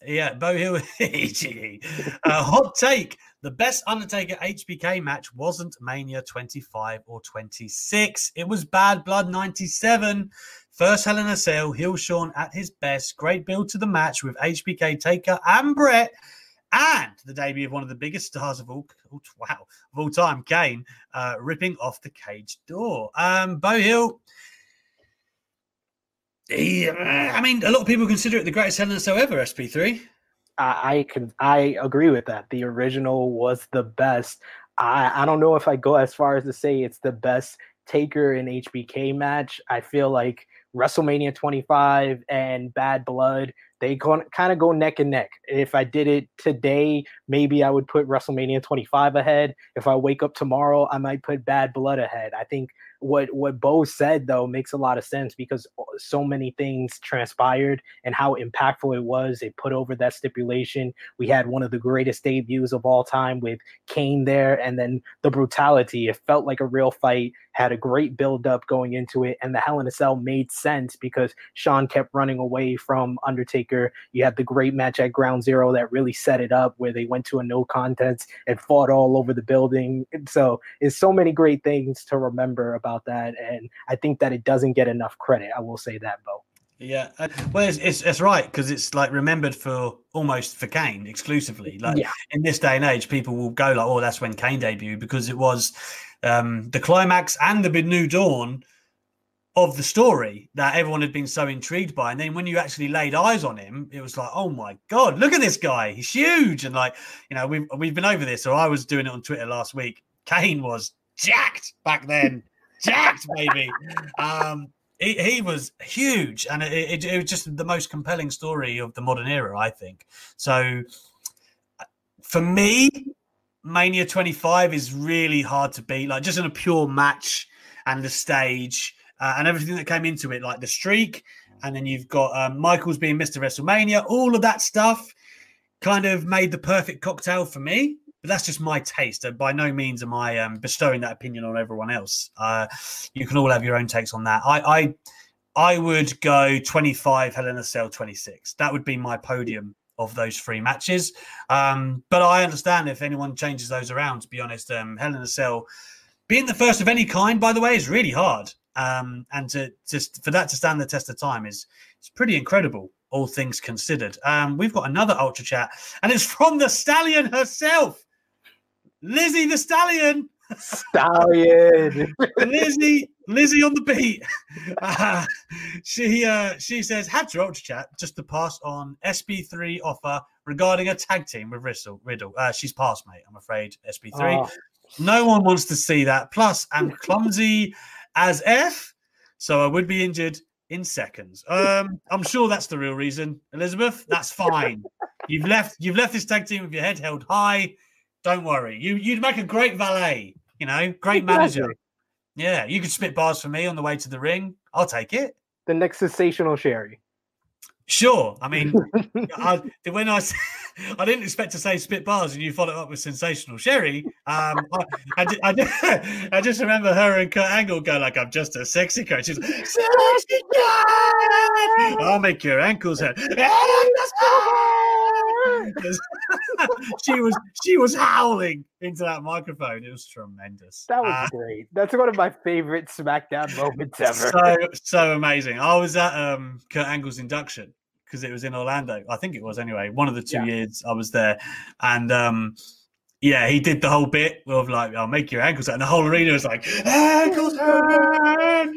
yeah, Bo Hill. uh, hot take. The best Undertaker HBK match wasn't Mania 25 or 26. It was Bad Blood 97. First Hell in a Cell, Hill Shawn at his best. Great build to the match with HBK, Taker, and Bret. And the debut of one of the biggest stars of all, wow, of all time, Kane, uh, ripping off the cage door. Um, Bo Hill he, uh, I mean, a lot of people consider it the greatest Hell in a Cell ever. SP3. I, I can I agree with that. The original was the best. I I don't know if I go as far as to say it's the best Taker and HBK match. I feel like WrestleMania 25 and Bad Blood they kind of go neck and neck. If I did it today, maybe I would put WrestleMania 25 ahead. If I wake up tomorrow, I might put Bad Blood ahead. I think what what Bo said though makes a lot of sense because uh, so many things transpired and how impactful it was. It put over that stipulation. We had one of the greatest debuts of all time with Kane there, and then the brutality. It felt like a real fight. Had a great build up going into it, and the Hell in a Cell made sense because Shawn kept running away from Undertaker. You had the great match at Ground Zero that really set it up, where they went to a no contest and fought all over the building. So it's so many great things to remember about that. And I think that it doesn't get enough credit. I will say that, Bo. Yeah, uh, well, it's it's, it's right because it's like remembered for almost for Kane exclusively. Like Yeah. in this day and age, people will go like, "Oh, that's when Kane debuted," because it was um, the climax and the new dawn of the story that everyone had been so intrigued by. And then when you actually laid eyes on him, it was like, "Oh my god, look at this guy! He's huge!" And like, you know, we've we've been over this. or I was doing it on Twitter last week. Kane was jacked back then, jacked, baby. Um, he, he was huge, and it, it, it was just the most compelling story of the modern era, I think. So, for me, Mania 25 is really hard to beat. Like just in a pure match and the stage uh, and everything that came into it, like the streak, and then you've got um, Michaels being Mr. WrestleMania. All of that stuff kind of made the perfect cocktail for me. But that's just my taste. And by no means am I um, bestowing that opinion on everyone else. Uh, you can all have your own takes on that. I, I, I would go 25, Hell in a Cell 26. That would be my podium of those three matches. Um, but I understand if anyone changes those around. To be honest, um, Hell in a Cell being the first of any kind, by the way, is really hard. Um, and to just for that to stand the test of time is it's pretty incredible, all things considered. Um, we've got another ultra chat, and it's from the stallion herself, Lizzie the Stallion. Stallion. Lizzie, Lizzie on the beat. Uh, she uh, she says had to ultra chat just to pass on SB3 offer regarding a tag team with Riddle. Riddle. Uh, she's passed, mate. I'm afraid SB3. Oh. No one wants to see that. Plus, I'm clumsy as F, so I would be injured in seconds. Um, I'm sure that's the real reason, Elizabeth. That's fine. You've left. You've left this tag team with your head held high. Don't worry. You you'd make a great valet. You know, great manager. Yeah, you could spit bars for me on the way to the ring. I'll take it. The next sensational Sherri. Sure. I mean, I, when I I didn't expect to say spit bars, and you followed up with sensational Sherri. Um, I, I, I, I just remember her and Kurt Angle go like, "I'm just a sexy coach." She's like, "Sexy coach! I'll make your ankles hurt." she was she was howling into that microphone. It was tremendous. That was Uh, great. That's one of my favorite SmackDown moments ever. so so amazing. I was at um Kurt Angle's induction because it was in Orlando. I think it was anyway. One of the two Yeah. years I was there, and um yeah, he did the whole bit of like, "I'll make your ankles," hurt," and the whole arena was like, "Ankles hurt."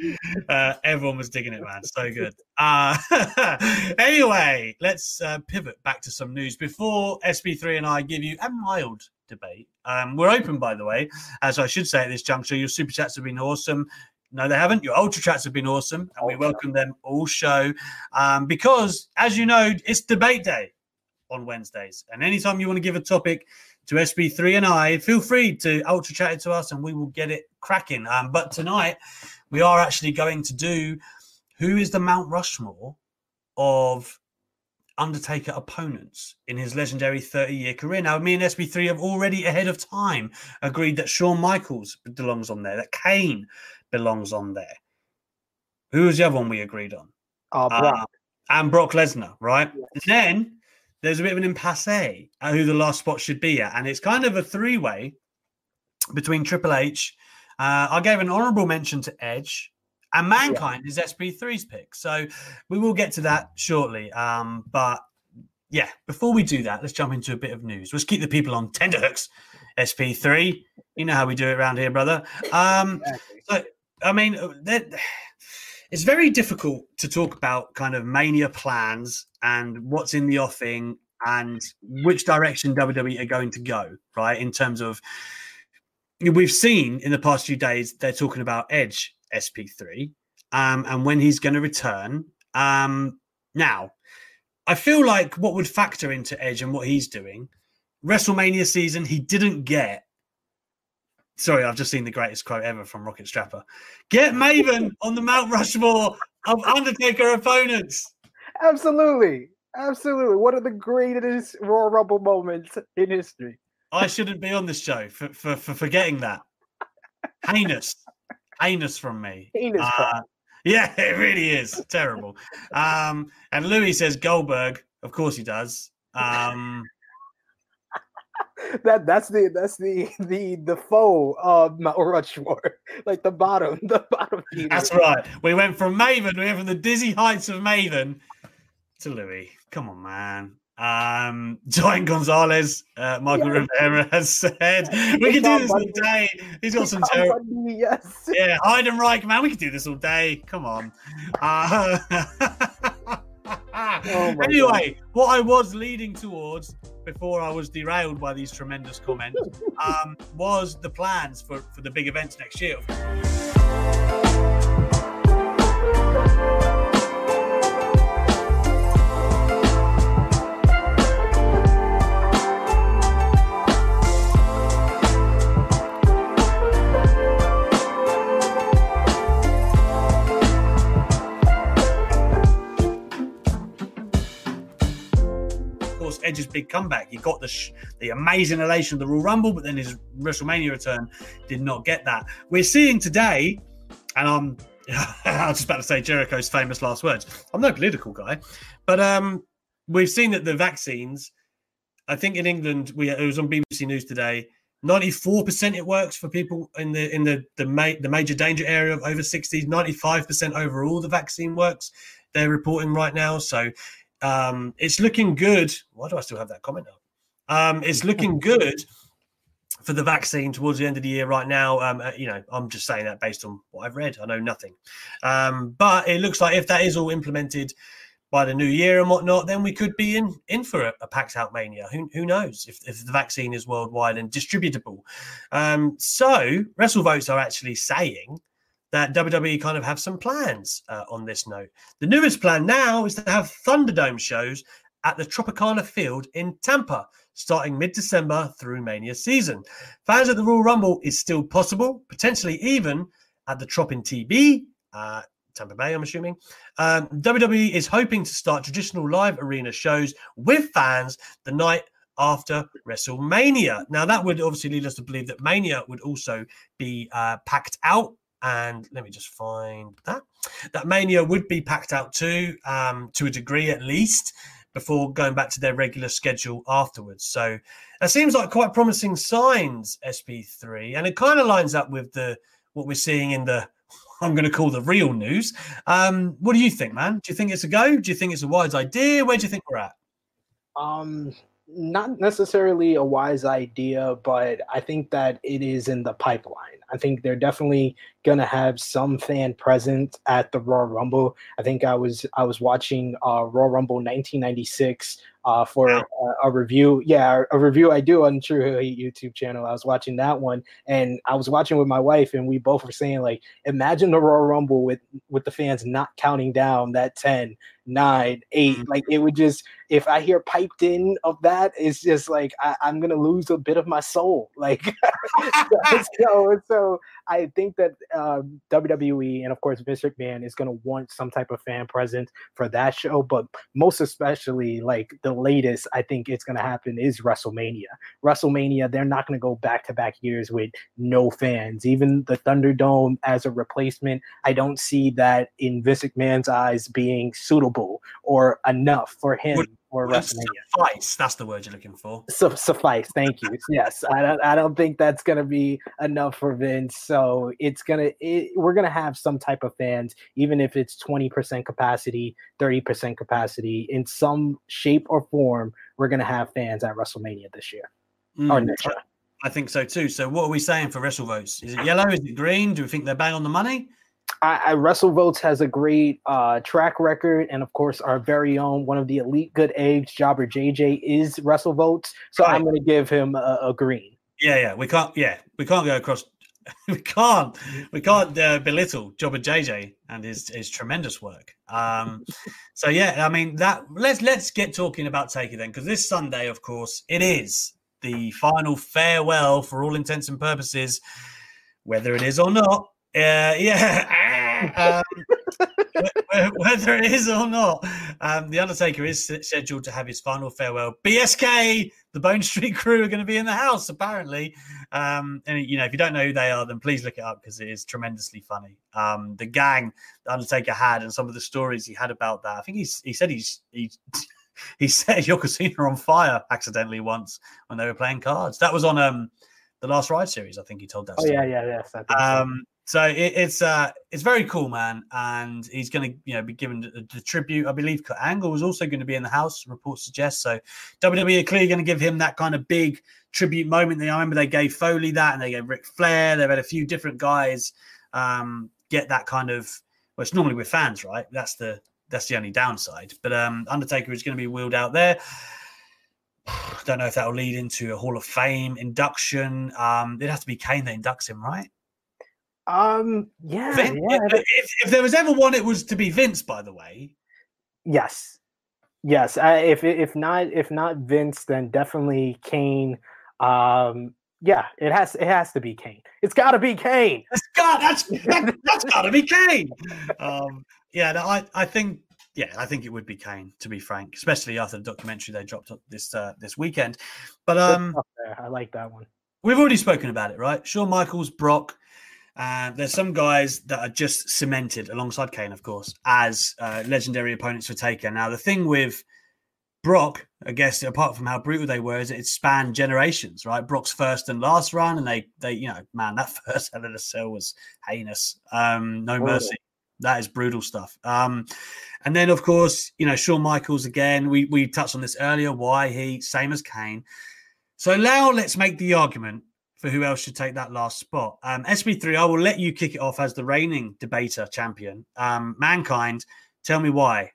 Uh, everyone was digging it, man. So good. Uh, anyway, let's uh, pivot back to some news before SB3 and I give you a mild debate. Um, we're open, by the way, as I should say at this juncture. Your super chats have been awesome. No, they haven't. Your ultra chats have been awesome, and we welcome them all show um, because, as you know, it's debate day on Wednesdays. And anytime you want to give a topic to SB3 and I, feel free to ultra chat it to us, and we will get it cracking. Um, but tonight, we are actually going to do who is the Mount Rushmore of Undertaker opponents in his legendary 30 year career. Now, me and SB3 have already ahead of time agreed that Shawn Michaels belongs on there, that Kane belongs on there. Who was the other one we agreed on? Uh, Uh, and Brock Lesnar, right? And then there's a bit of an impasse at who the last spot should be at. And it's kind of a three way between Triple H. Uh, I gave an honorable mention to Edge, and Mankind is SP3's pick. So we will get to that shortly. Um, but yeah, before we do that, let's jump into a bit of news. Let's keep the people on tenterhooks. SP3, you know how we do it around here, brother. Um, so, I mean, uh, that- it's very difficult to talk about kind of mania plans and what's in the offing and which direction WWE are going to go, right? In terms of, we've seen in the past few days, they're talking about Edge SP3 um, and when he's going to return. Um, now, I feel like what would factor into Edge and what he's doing, WrestleMania season, he didn't get. Sorry, I've just seen the greatest quote ever from Rocket Strapper. Get Maven on the Mount Rushmore of Undertaker opponents. Absolutely. Absolutely. One of the greatest Royal Rumble moments in history. I shouldn't be on this show for, for, for forgetting that. Heinous. Heinous from me. Heinous Uh, yeah, it really is terrible. Um, and Louis says Goldberg. Of course he does. Um, that that's the that's the the the foe of Mount Rushmore, like the bottom, the bottom. Peter. That's right. We went from Maven, we went from the dizzy heights of Maven to Louis. Come on, man. Um, Giant Gonzalez, uh, Michael yeah. Rivera has said we can do this all day. He's got some terrible. Yes. Yeah, Heidenreich, man, we could do this all day. Come on. Uh, oh anyway, God. what I was leading towards before I was derailed by these tremendous comments um, was the plans for, for the big events next year. Edge's big comeback. He got the sh- the amazing elation of the Royal Rumble, but then his WrestleMania return did not get that. We're seeing today, and I'm I was just about to say Jericho's famous last words. I'm no political guy, but um, we've seen that the vaccines. I think in England, we it was on BBC News today. 94% it works for people in the in the the, ma- the major danger area of over 60s 95% overall the vaccine works they're reporting right now so um, it's looking good. Why do I still have that comment up? Um, it's looking good for the vaccine towards the end of the year right now. Um, uh, you know, I'm just saying that based on what I've read. I know nothing. Um, but it looks like if that is all implemented by the new year and whatnot, then we could be in in for a, a packed out mania. Who, who knows if, if the vaccine is worldwide and distributable? Um, so WrestleVotes are actually saying that WWE kind of have some plans uh, on this note. The newest plan now is to have Thunderdome shows at the Tropicana Field in Tampa, starting mid December through Mania season. Fans at the Royal Rumble is still possible, potentially even at the Trop in TB. Uh, Tampa Bay, I'm assuming. Um, WWE is hoping to start traditional live arena shows with fans the night after WrestleMania. Now, that would obviously lead us to believe that Mania would also be uh, packed out and let me just find that. That mania would be packed out too um, to a degree at least before going back to their regular schedule afterwards. So that seems like quite promising signs sp3 and it kind of lines up with the what we're seeing in the i'm going to call the real news. Um, what do you think man? Do you think it's a go? Do you think it's a wise idea? Where do you think we're at? Um not necessarily a wise idea but i think that it is in the pipeline I think they're definitely gonna have some fan present at the Royal Rumble. I think I was I was watching uh, Royal Rumble 1996 uh, for a, a, review. Yeah, a review I do on True Heat YouTube channel. I was watching that one, and I was watching with my wife, and we both were saying like, imagine the Royal Rumble with with the fans not counting down that 10, 9, 8. Mm-hmm. Like it would just if I hear piped in of that, it's just like I, am gonna lose a bit of my soul. Like so, so I think that uh, WWE and of course Vince McMahon is going to want some type of fan presence for that show, but most especially like the latest I think it's going to happen is WrestleMania. WrestleMania, they're not going to go back to back years with no fans. Even the Thunderdome as a replacement, I don't see that in Vince McMahon's eyes being suitable or enough for him. Would, or WrestleMania. Suffice. That's the word you're looking for. Su- suffice. Thank you. yes, I don't. I don't think that's gonna be enough for Vince. So it's gonna. It, we're gonna have some type of fans, even if it's twenty percent capacity, thirty percent capacity, in some shape or form. We're gonna have fans at WrestleMania this year mm, or next year. I think so too. So what are we saying for WrestleVotes? Is it yellow? Is it green? Do we think they're bang on the money? I, I WrestleVotes has a great uh, track record, and of course, our very own one of the elite good eggs, Jobber JJ, is WrestleVotes. So right. I'm going to give him a, a, green. Yeah, yeah, we can't. Yeah, we can't go across. we can't. We can't uh, belittle Jobber JJ and his his tremendous work. Um, so yeah, I mean that. Let's let's get talking about Taker then, because this Sunday, of course, it is the final farewell for all intents and purposes, whether it is or not uh, yeah. um, whether it is or not, um, the Undertaker is scheduled to have his final farewell. BSK, the Bone Street Krew, are going to be in the house apparently. Um, and you know, if you don't know who they are, then please look it up because it is tremendously funny. Um, the gang the Undertaker had and some of the stories he had about that. I think he's he said he's he he set Yokozuna on fire accidentally once when they were playing cards. That was on um the last ride series. I think he told that. Oh story. yeah, yeah, yes. I. Um, so it, it's uh, it's very cool, man, and he's going to you know be given the, the tribute. I believe Kurt Angle was also going to be in the house. Reports suggest so. WWE are clearly going to give him that kind of big tribute moment. They, I remember they gave Foley that, and they gave Ric Flair. They've had a few different guys um, get that kind of. Well, it's normally with fans, right? That's the that's the only downside. But um, Undertaker is going to be wheeled out there. I don't know if that will lead into a Hall of Fame induction. Um, it'd have to be Kane that inducts him, right? Um, yeah, Vin- yeah. if, if, there was ever one, it was to be Vince, by the way. Yes, yes. I, if if not if not Vince, then definitely Kane. Um, yeah, it has it has to be Kane. It's got to be Kane. That's got that's that, that's got to be Kane. Um, yeah, no, I I think yeah, I think it would be Kane to be frank, especially after the documentary they dropped up this uh, this weekend. But um, I like that one. we've already spoken about it, right? Shawn Michaels, Brock. And there's some guys that are just cemented alongside Kane, of course, as uh, legendary opponents for Taker. Now, the thing with Brock, I guess, apart from how brutal they were, is it spanned generations, right? Brock's first and last run, and they, they, you know, man, that first Hell in a Cell was heinous. Um, no mercy. That is brutal stuff. Um, and then, of course, you know, Shawn Michaels again. We we touched on this earlier. Why he same as Kane. So now let's make the argument for who else should take that last spot. Um, SB3, I will let you kick it off as the reigning debater champion. Um, Mankind, tell me why.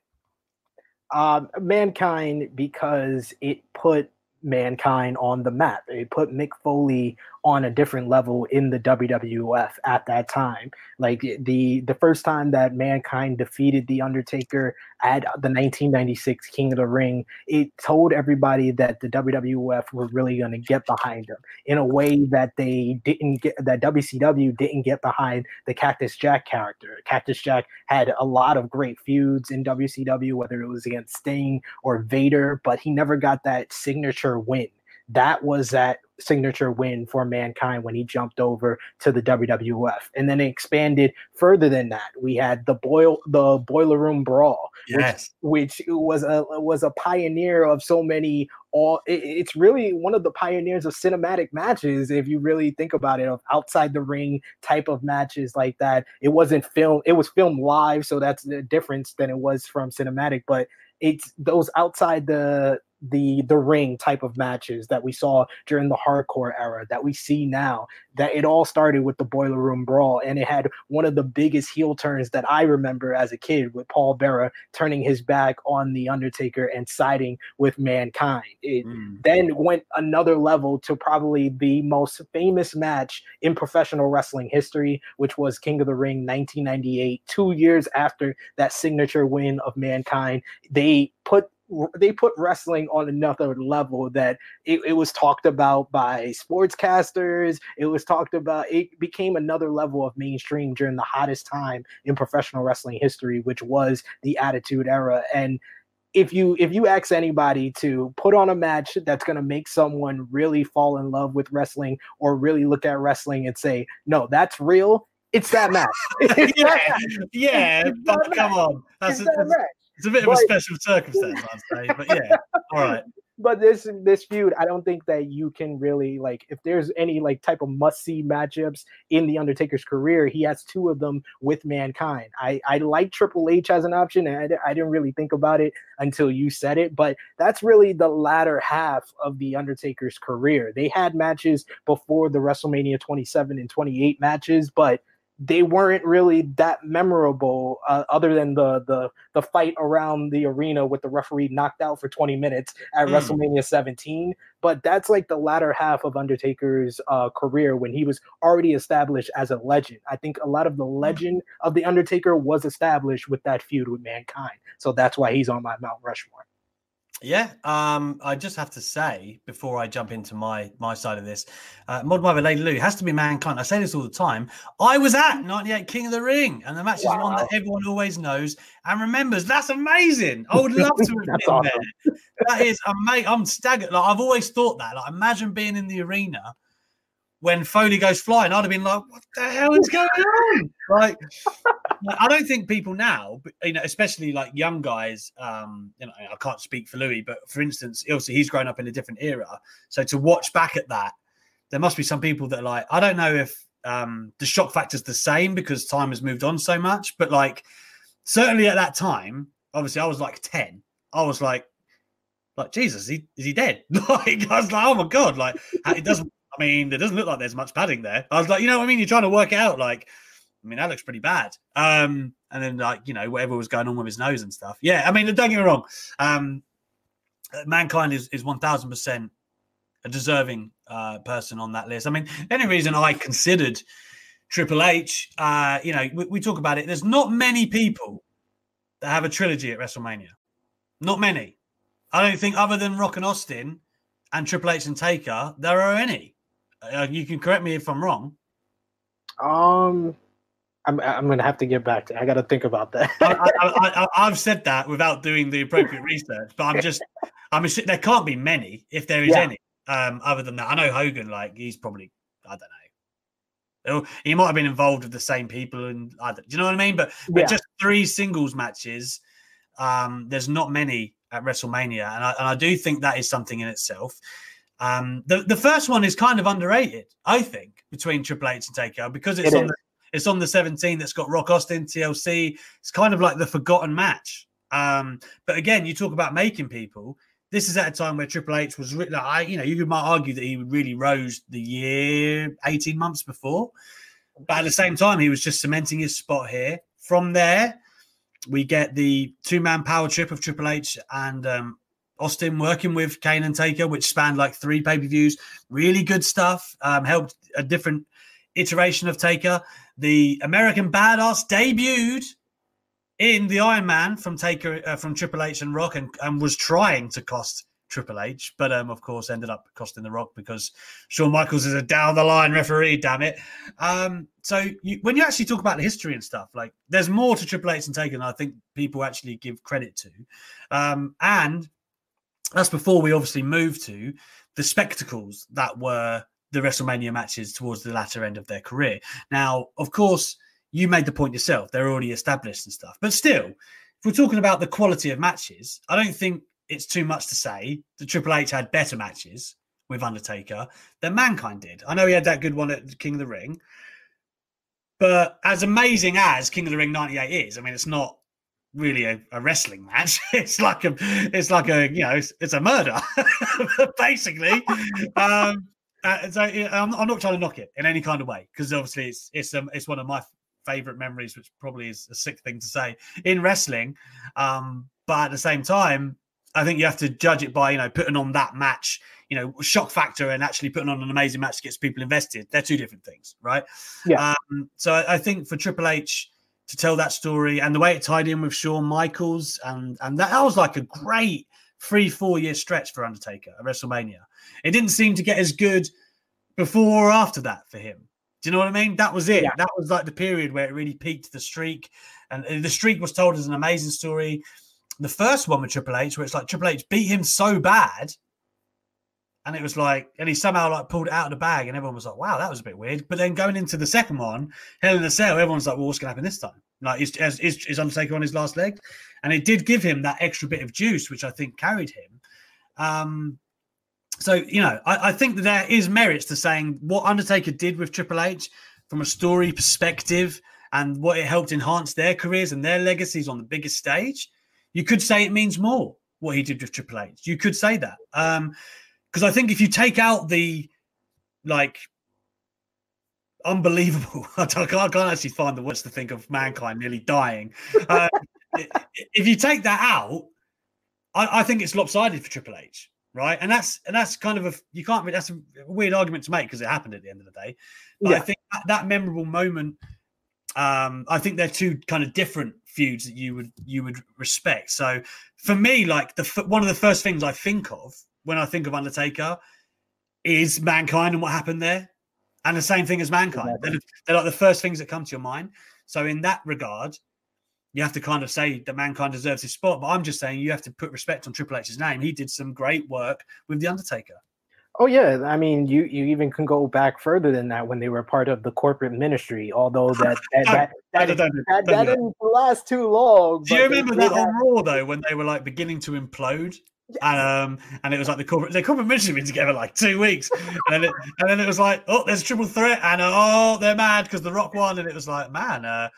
Um, mankind because it put mankind on the map. It put Mick Foley on a different level in the WWF at that time. Like the the first time that mankind defeated the Undertaker at the 1996 King of the Ring, it told everybody that the WWF were really going to get behind him in a way that they didn't get that WCW didn't get behind the Cactus Jack character. Cactus Jack had a lot of great feuds in WCW, whether it was against Sting or Vader, but he never got that signature win. That was that signature win for mankind when he jumped over to the WWF. And then it expanded further than that. We had the boil the boiler room brawl, Yes. which, which was a was a pioneer of so many all it- it's really one of the pioneers of cinematic matches if you really think about it of outside the ring type of matches like that it wasn't film it was filmed live so that's the difference than it was from cinematic but it's those outside the the the ring type of matches that we saw during the hardcore era that we see now that it all started with the boiler room brawl and it had one of the biggest heel turns that i remember as a kid with paul bearer turning his back on the undertaker and siding with mankind it Mm. then went another level to probably the most famous match in professional wrestling history which was king of the ring 1998 two years after that signature win of mankind they put they put wrestling on another level that it, it was talked about by sportscasters it was talked about it became another level of mainstream during the hottest time in professional wrestling history which was the attitude era and if you if you ask anybody to put on a match that's going to make someone really fall in love with wrestling or really look at wrestling and say no that's real it's that match It's yeah, that match. yeah, It's but that come match. on. That's It's a, that match. It's a bit of a special circumstance, I'd say. But yeah, all right. but this this feud, I don't think that you can really like if there's any like type of must see matchups in the Undertaker's career, he has two of them with Mankind. I I like Triple H as an option, and I, I didn't really think about it until you said it, but that's really the latter half of the Undertaker's career. They had matches before the WrestleMania 27 and 28 matches, but they weren't really that memorable uh, other than the the the fight around the arena with the referee knocked out for 20 minutes at Mm. WrestleMania 17 but that's like the latter half of Undertaker's uh, career when he was already established as a legend. I think a lot of the legend of the Undertaker was established with that feud with Mankind. So that's why he's on my Mount Rushmore Yeah, um, I just have to say before I jump into my my side of this, uh, Mod Mother Lady Lou has to be mankind. I say this all the time. I was at 98 King of the Ring, and the match is one that everyone always knows and remembers. That's amazing. I would love to have been awesome. there. That is amazing. I'm staggered. Like I've always thought that. Like imagine being in the arena when Foley goes flying, I'd have been like, "What the hell is going on?" Like, I don't think people now, you know, especially like young guys. Um, you know, I can't speak for Louis, but for instance, obviously he's grown up in a different era. So to watch back at that, there must be some people that are like, I don't know if um, the shock factor is the same because time has moved on so much, but like certainly at that time, obviously I was like ten. I was like, like Jesus, is he is he dead? like I was like, oh my god, like it doesn't I mean, it doesn't look like there's much padding there. I was like, you know I mean? You're trying to work out. Like, I mean, that looks pretty bad. Um, and then like, you know, whatever was going on with his nose and stuff. Yeah, I mean, don't get me wrong. Um, mankind is is one thousand percent a deserving uh, person on that list. I mean, any reason I considered Triple H, uh, you know, we, we talk about it. There's not many people that have a trilogy at WrestleMania. Not many. I don't think, other than Rock and Austin and Triple H and Taker, there are any. Uh, you can correct me if I'm wrong. Um, I'm I'm gonna have to get back to. I got to think about that. I, have said that without doing the appropriate research, but I'm just I'm assuming there can't be many if there is yeah. any. Um, other than that, I know Hogan. Like he's probably I don't know. He might have been involved with the same people, and I do you know what I mean? But, but yeah. just three singles matches. Um, there's not many at WrestleMania, and I, and I do think that is something in itself. Um, the the first one is kind of underrated, I think, between Triple H and Taker because it's it on the, it's on the 17 that's got Rock Austin TLC. It's kind of like the forgotten match. Um, but again, you talk about making people. This is at a time where Triple H was really, like, I, you know, you might argue that he really rose the year 18 months before, but at the same time, he was just cementing his spot here. From there, we get the two man power trip of Triple H and um, Austin working with Kane and Taker, which spanned like three pay per views. Really good stuff. Um, helped a different iteration of Taker. The American Badass debuted in the Iron Man from Taker uh, from Triple H and Rock, and, and was trying to cost Triple H, but um, of course ended up costing the Rock because Shawn Michaels is a down the line referee. Damn it! Um, so you, when you actually talk about the history and stuff, like there's more to Triple H and Taker than I think people actually give credit to, um, and that's before we obviously moved to the spectacles that were the WrestleMania matches towards the latter end of their career. Now, of course, you made the point yourself; they're already established and stuff. But still, if we're talking about the quality of matches, I don't think it's too much to say that Triple H had better matches with Undertaker than Mankind did. I know he had that good one at King of the Ring, but as amazing as King of the Ring '98 is, I mean, it's not really a, a, wrestling match. It's like a, it's like a, you know, it's, it's a murder, basically. Um, uh, so I'm, I'm, not trying to knock it in any kind of way because obviously it's it's um, it's one of my favorite memories, which probably is a sick thing to say in wrestling. Um, but at the same time, I think you have to judge it by you know putting on that match, you know, shock factor and actually putting on an amazing match gets people invested. They're two different things, right? Yeah. Um, so I, I think for Triple H to tell that story and the way it tied in with Shawn Michaels and and that, that was like a great three four year stretch for Undertaker at WrestleMania. It didn't seem to get as good before or after that for him. Do you know what I mean? That was it. Yeah. That was like the period where it really peaked the streak, and the streak was told as an amazing story. The first one with Triple H, where it's like Triple H beat him so bad and it was like, and he somehow like pulled it out of the bag, and everyone was like, "Wow, that was a bit weird." But then going into the second one, Hell in a Cell, everyone's like, "Well, what's going to happen this time?" Like, is, is, is Undertaker on his last leg? And it did give him that extra bit of juice, which I think carried him. Um, so you know, I, I think that there is merits to saying what Undertaker did with Triple H from a story perspective and what it helped enhance their careers and their legacies on the biggest stage. You could say it means more what he did with Triple H. You could say that. Um, because I think if you take out the like unbelievable, I can't, I can't actually find the words to think of mankind nearly dying. Uh, if you take that out, I, I, think it's lopsided for Triple H, right? And that's and that's kind of a you can't. That's a weird argument to make because it happened at the end of the day. But yeah. I think that, that memorable moment. Um, I think they're two kind of different feuds that you would you would respect. So for me, like the one of the first things I think of when I think of Undertaker is Mankind and what happened there. And the same thing as Mankind. Exactly. They're, they're, like the first things that come to your mind. So, in that regard, you have to kind of say that Mankind deserves his spot. But I'm just saying you have to put respect on Triple H's name. He did some great work with The Undertaker. Oh yeah, I mean, you you even can go back further than that when they were part of the corporate ministry. Although that that that, that, that, that, that didn't last too long. Do you remember that on Raw though, when they were like beginning to implode? Um, and it was like the corporate, the corporate ministry been together like two weeks, and then it, and then it was like, oh, there's a triple threat, and uh, oh, they're mad because the Rock won, and it was like, man, uh,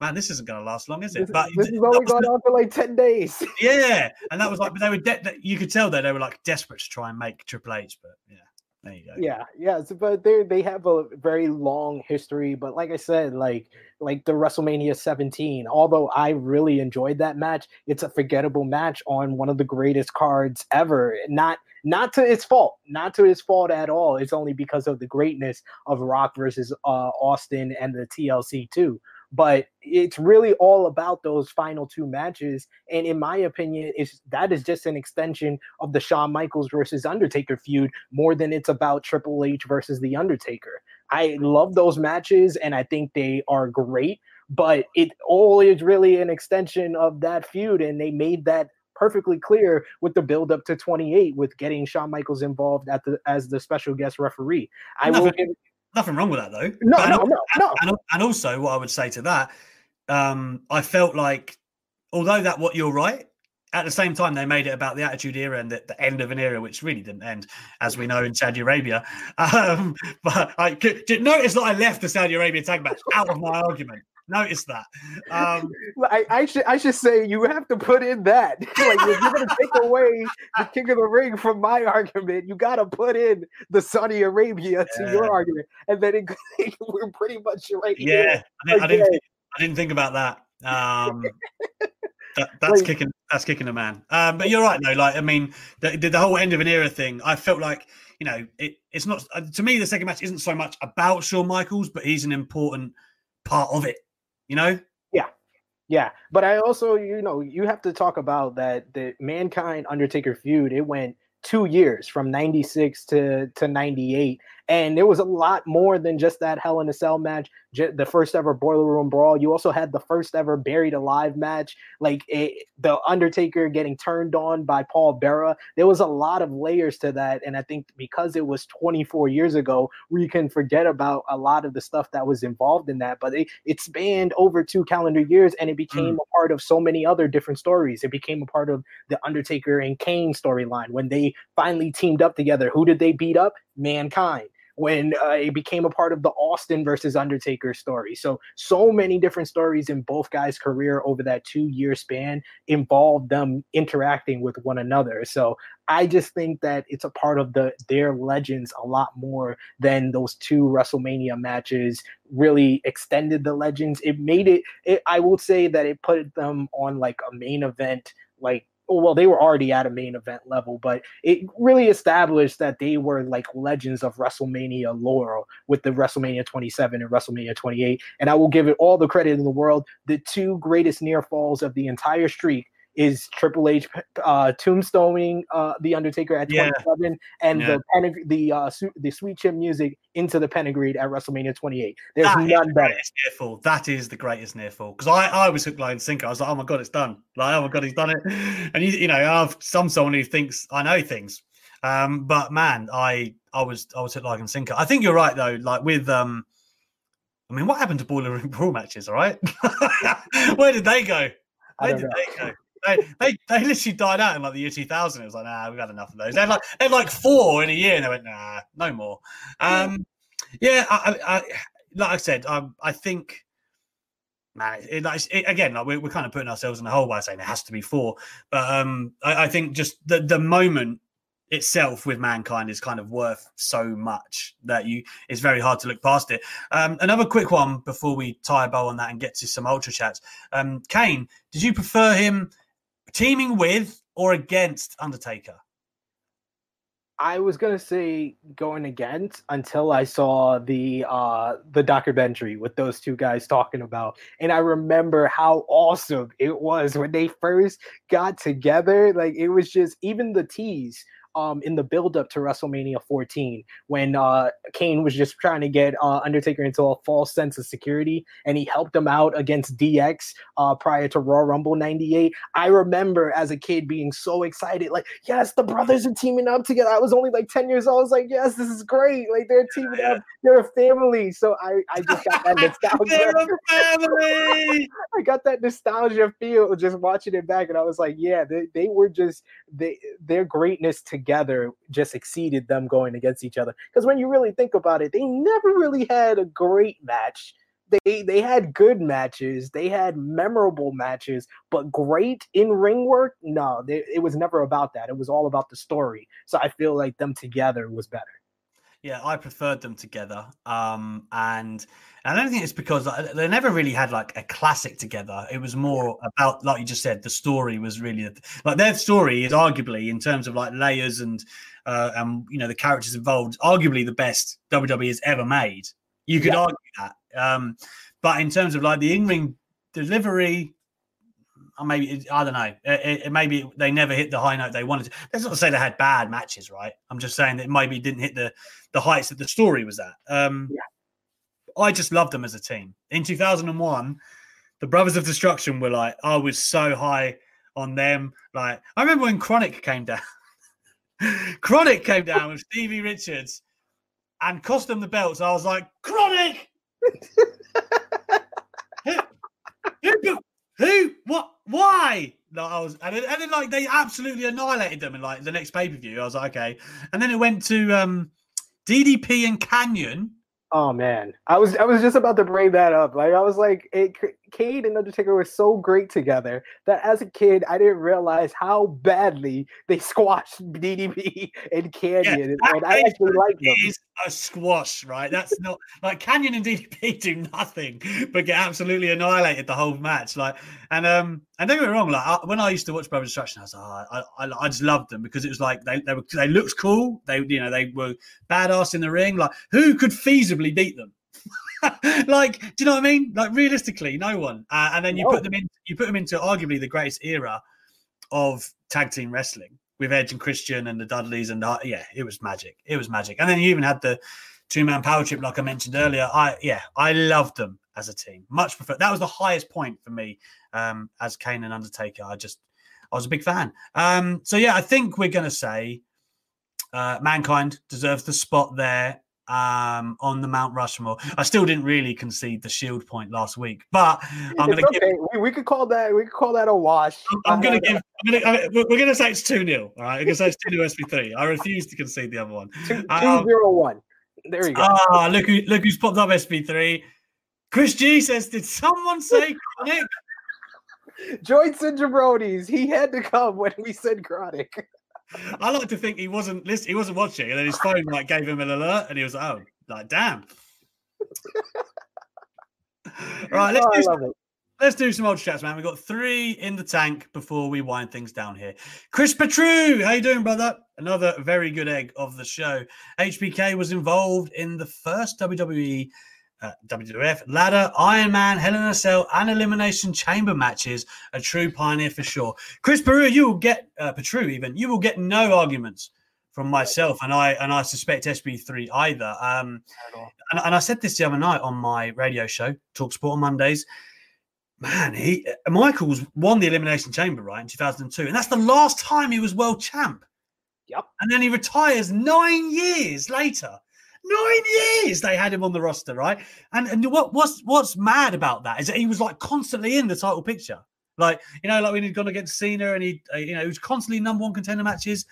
man, this isn't going to last long, is it? This, but this has only gone on for like ten days. yeah, and that was like, but they were, de- you could tell that they were like desperate to try and make Triple H, but yeah. There you go. Yeah, yeah, so, but they they have a very long history. But like I said, like like the WrestleMania 17, although I really enjoyed that match, it's a forgettable match on one of the greatest cards ever. Not not to its fault, not to its fault at all. It's only because of the greatness of Rock versus uh, Austin and the TLC too but it's really all about those final two matches and in my opinion is that is just an extension of the Shawn Michaels versus Undertaker feud more than it's about Triple H versus the Undertaker I love those matches and I think they are great but it all is really an extension of that feud and they made that perfectly clear with the build up to 28 with getting Shawn Michaels involved at the as the special guest referee. I will give Nothing wrong with that though. No, but, no, no, no. And, and, also, what I would say to that, um, I felt like, although that what you're right, at the same time they made it about the Attitude Era and the, the end of an era, which really didn't end, as we know in Saudi Arabia. Um, but I could, notice that I left the Saudi Arabia tag match out of my argument Notice that. Um, I, I, should I should say you have to put in that. like if you're gonna take away the King of the Ring from my argument, you got to put in the Saudi Arabia yeah. to your argument, and then it, we're pretty much right. Yeah, I, didn't, I didn't, think, I didn't think about that. Um, that, that's like, kicking that's kicking a man. Um, but you're right though. Like I mean, the, the whole end of an era thing. I felt like you know it, it's not uh, to me the second match isn't so much about Shawn Michaels, but he's an important part of it you know? Yeah. Yeah. But I also, you know, you have to talk about that the mankind Undertaker feud, it went two years from 96 to, to 98 and there was a lot more than just that Hell in a Cell match, the first ever Boiler Room Brawl. You also had the first ever Buried Alive match, like it, the Undertaker getting turned on by Paul Bearer. There was a lot of layers to that. And I think because it was 24 years ago, we can forget about a lot of the stuff that was involved in that. But it, it spanned over two calendar years and it became mm. a part of so many other different stories. It became a part of the Undertaker and Kane storyline when they finally teamed up together. Who did they beat up? Mankind when uh, it became a part of the Austin versus Undertaker story. So, so many different stories in both guys' career over that two year span involved them interacting with one another. So, I just think that it's a part of the their legends a lot more than those two WrestleMania matches really extended the legends. It made it, it I will say that it put them on like a main event like well, they were already at a main event level, but it really established that they were like legends of WrestleMania lore with the WrestleMania 27 and WrestleMania 28. And I will give it all the credit in the world. The two greatest near falls of the entire streak is Triple H uh, tombstoning uh, the Undertaker at yeah. 27 and yeah. the peneg- the uh, su- the sweet Chin music into the pedigree at WrestleMania 28. There's that none the better. Near fall. That is the greatest near fall because I I was hook, line, and sinker. I was like, oh my god, it's done. Like, oh my god, he's done it. And you, you know, I've some someone who thinks I know things. Um, but man, I I was I was hook, line, and sinker. I think you're right though. Like with um. I mean, what happened to Boiler Room Brawl matches? All right, where did they go? Where did know. they go? They, they, they literally died out in like the year 2000. It was like, nah, we've had enough of those. They had like, they had like four in a year, and they went, nah, no more. Um, yeah, I, I, like I said, I, I think, man, it, it, again, like we're, we're kind of putting ourselves in the hole by saying it has to be four. But um, I, I think just the, the moment itself with mankind is kind of worth so much that you it's very hard to look past it. Um, another quick one before we tie a bow on that and get to some ultra chats. Um, Kane, did you prefer him teaming with or against Undertaker? I was gonna say going against until I saw the uh the documentary with those two guys talking about, and I remember how awesome it was when they first got together. Like it was just even the tease um, in the build up to WrestleMania 14 when uh, Kane was just trying to get uh, Undertaker into a false sense of security and he helped him out against DX uh, prior to Royal Rumble 98. I remember as a kid being so excited, like, yes, the brothers are teaming up together. I was only like 10 years old. I was like, yes, this is great. Like, they're teaming up, they're a family. So I, I just got that nostalgia. they're a family. I got that nostalgia feel just watching it back, and I was like, yeah, they, they were just they their greatness together just exceeded them going against each other. Because when you really think about it, they never really had a great match. They they had good matches, they had memorable matches, but great in ring work, no, they, it was never about that. It was all about the story. So I feel like them together was better. Yeah, I preferred them together. Um, and I don't think it's because they never really had like a classic together. It was more about, like you just said, the story was really like their story is arguably in terms of like layers and uh, and you know the characters involved, arguably the best WWE has ever made. You could yeah. argue that. Um, but in terms of like the in-ring delivery, uh, maybe I don't know. It, it, maybe they never hit the high note they wanted. To. That's not to say they had bad matches, right? I'm just saying that maybe didn't hit the the heights that the story was at. Um, yeah. I just loved them as a team. In 2001, the Brothers of Destruction were like I was so high on them. Like I remember when Chronic came down. Chronic came down with Stevie Richards and cost them the belts. I was like, KroniK. who, what, why? Like I was, and then, and then, like they absolutely annihilated them in like the next pay per view. I was like, okay, and then it went to um DDP and Kanyon. Oh man, I was I was just about to bring that up. Like I was like, it, Kane and Undertaker were so great together that as a kid, I didn't realize how badly they squashed DDP and Kanyon, yeah, and I actually like them. Is a squash, right? That's not like Kanyon and DDP do nothing but get absolutely annihilated the whole match. Like, and um, and don't get me wrong, like I, when I used to watch Brother Destruction, I was like, oh, I, I, I just loved them because it was like they they were they looked cool. They you know they were badass in the ring. Like, who could feasibly beat them? like, do you know what I mean? Like, realistically, no one. Uh, and then you put them in, you put them into arguably the greatest era of tag team wrestling with Edge and Christian and the Dudleys, and uh, yeah, it was magic. It was magic. And then you even had the two man power trip, like I mentioned earlier. I yeah, I loved them as a team. Much prefer. That was the highest point for me um, as Kane and Undertaker. I just, I was a big fan. Um, so yeah, I think we're gonna say uh, mankind deserves the spot there um, on the Mount Rushmore. I still didn't really concede the shield point last week, but I'm going to okay. give. We, we, could call that. We could call that a wash. I'm, I'm going to give. I'm gonna, I we're going to say it's two 0 All right, we're going to say it's two 0 SP3. I refuse to concede the other one. Two, um, two zero one. There you go. Ah, look who look who's popped up SP3. Chris G says, "Did someone say KroniK?" Joints and jabronis. He had to come when we said KroniK. I like to think he wasn't listening, he wasn't watching, and then his phone like gave him an alert, and he was like, "Oh, like damn." right, let's oh, do some, let's do some old chats, man. We've got three in the tank before we wind things down here. Chris Petru, how you doing, brother? Another very good egg of the show. HBK was involved in the first WWE uh, WWF ladder, Iron Man, Hell in a Cell, and Elimination Chamber matches. A true pioneer for sure. Chris Peru, you will get uh, Petru even. You will get no arguments from myself, and I and I suspect SB3 either. Um, and, and I said this the other night on my radio show, Talk Sport on Mondays. Man, he uh, Michaels won the Elimination Chamber right in 2002, and that's the last time he was world champ. Yep. And then he retires nine years later. Nine years they had him on the roster, right? And and what what's what's mad about that is that he was like constantly in the title picture. Like, you know, like when he'd gone against Cena and he, uh, you know, he was constantly number one contender matches.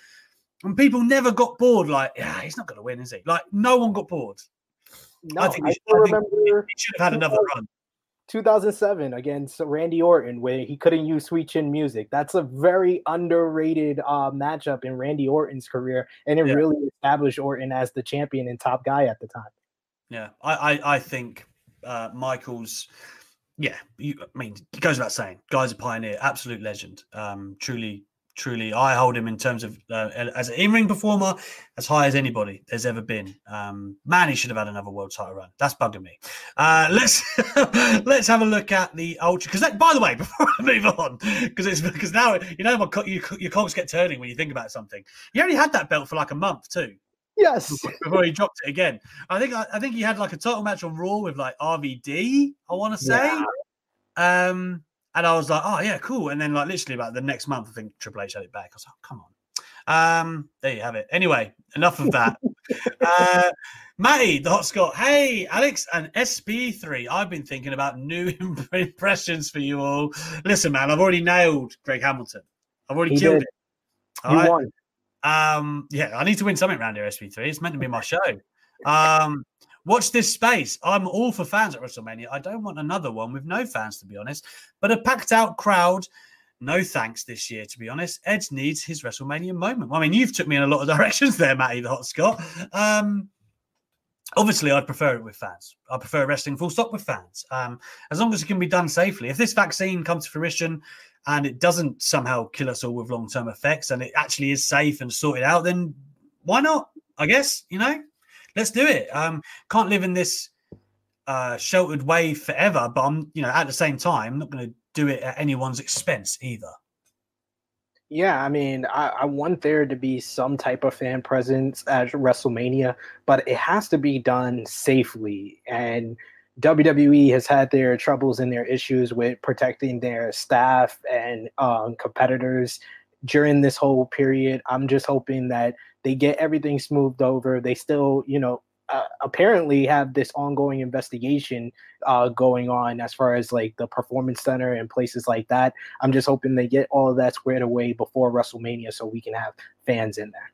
And people never got bored. Like, yeah, he's not going to win, is he? Like, no one got bored. No, I think, he, should, I think he should have had another run. 2007 against Randy Orton, where he couldn't use Sweet Chin music. That's a very underrated uh, matchup in Randy Orton's career, and it yeah. really established Orton as the champion and top guy at the time. Yeah, I I, I think uh, Michaels. Yeah, you, I mean, it goes without saying, guy's a pioneer, absolute legend. Um, truly, truly, I hold him in terms of uh, as an in-ring performer as high as anybody there's ever been. Um, man, he should have had another world title run. That's bugging me. Uh, let's let's have a look at the ultra. Because by the way, before I move on, because it's because now you know my you, your cogs get turning when you think about something. He only had that belt for like a month too. Yes. Before he dropped it again, I think I, I think he had like a title match on Raw with like RVD. I want to say. Yeah. Um, and I was like, oh yeah, cool. And then like literally about the next month, I think Triple H had it back. I was like, come on. Um, there you have it. Anyway, enough of that. uh, Matty, the hot Scott. Hey, Alex and SB3. I've been thinking about new impressions for you all. Listen, man, I've already nailed Greg Hamilton. I've already he killed did. it. All you right? won. Um, yeah, I need to win something around here, SB3. It's meant to be my show. Um, Watch this space. I'm all for fans at WrestleMania. I don't want another one with no fans, to be honest. But a packed out crowd, no thanks this year, to be honest. Edge needs his WrestleMania moment. I mean, you've took me in a lot of directions there, Matty the Hot Scott. Um, obviously, I'd prefer it with fans. I prefer wrestling full stop with fans, um, as long as it can be done safely. If this vaccine comes to fruition and it doesn't somehow kill us all with long term effects and it actually is safe and sorted out, then why not? I guess, you know, let's do it. Um, can't live in this uh, sheltered way forever, but I'm, you know, at the same time, I'm not going to do it at anyone's expense either. Yeah, I mean, I, I, want there to be some type of fan presence at WrestleMania, but it has to be done safely. And WWE has had their troubles and their issues with protecting their staff and um, competitors during this whole period. I'm just hoping that they get everything smoothed over. They still, you know, uh, apparently have this ongoing investigation uh, going on as far as like the performance center and places like that. I'm just hoping they get all of that squared away before WrestleMania so we can have fans in there.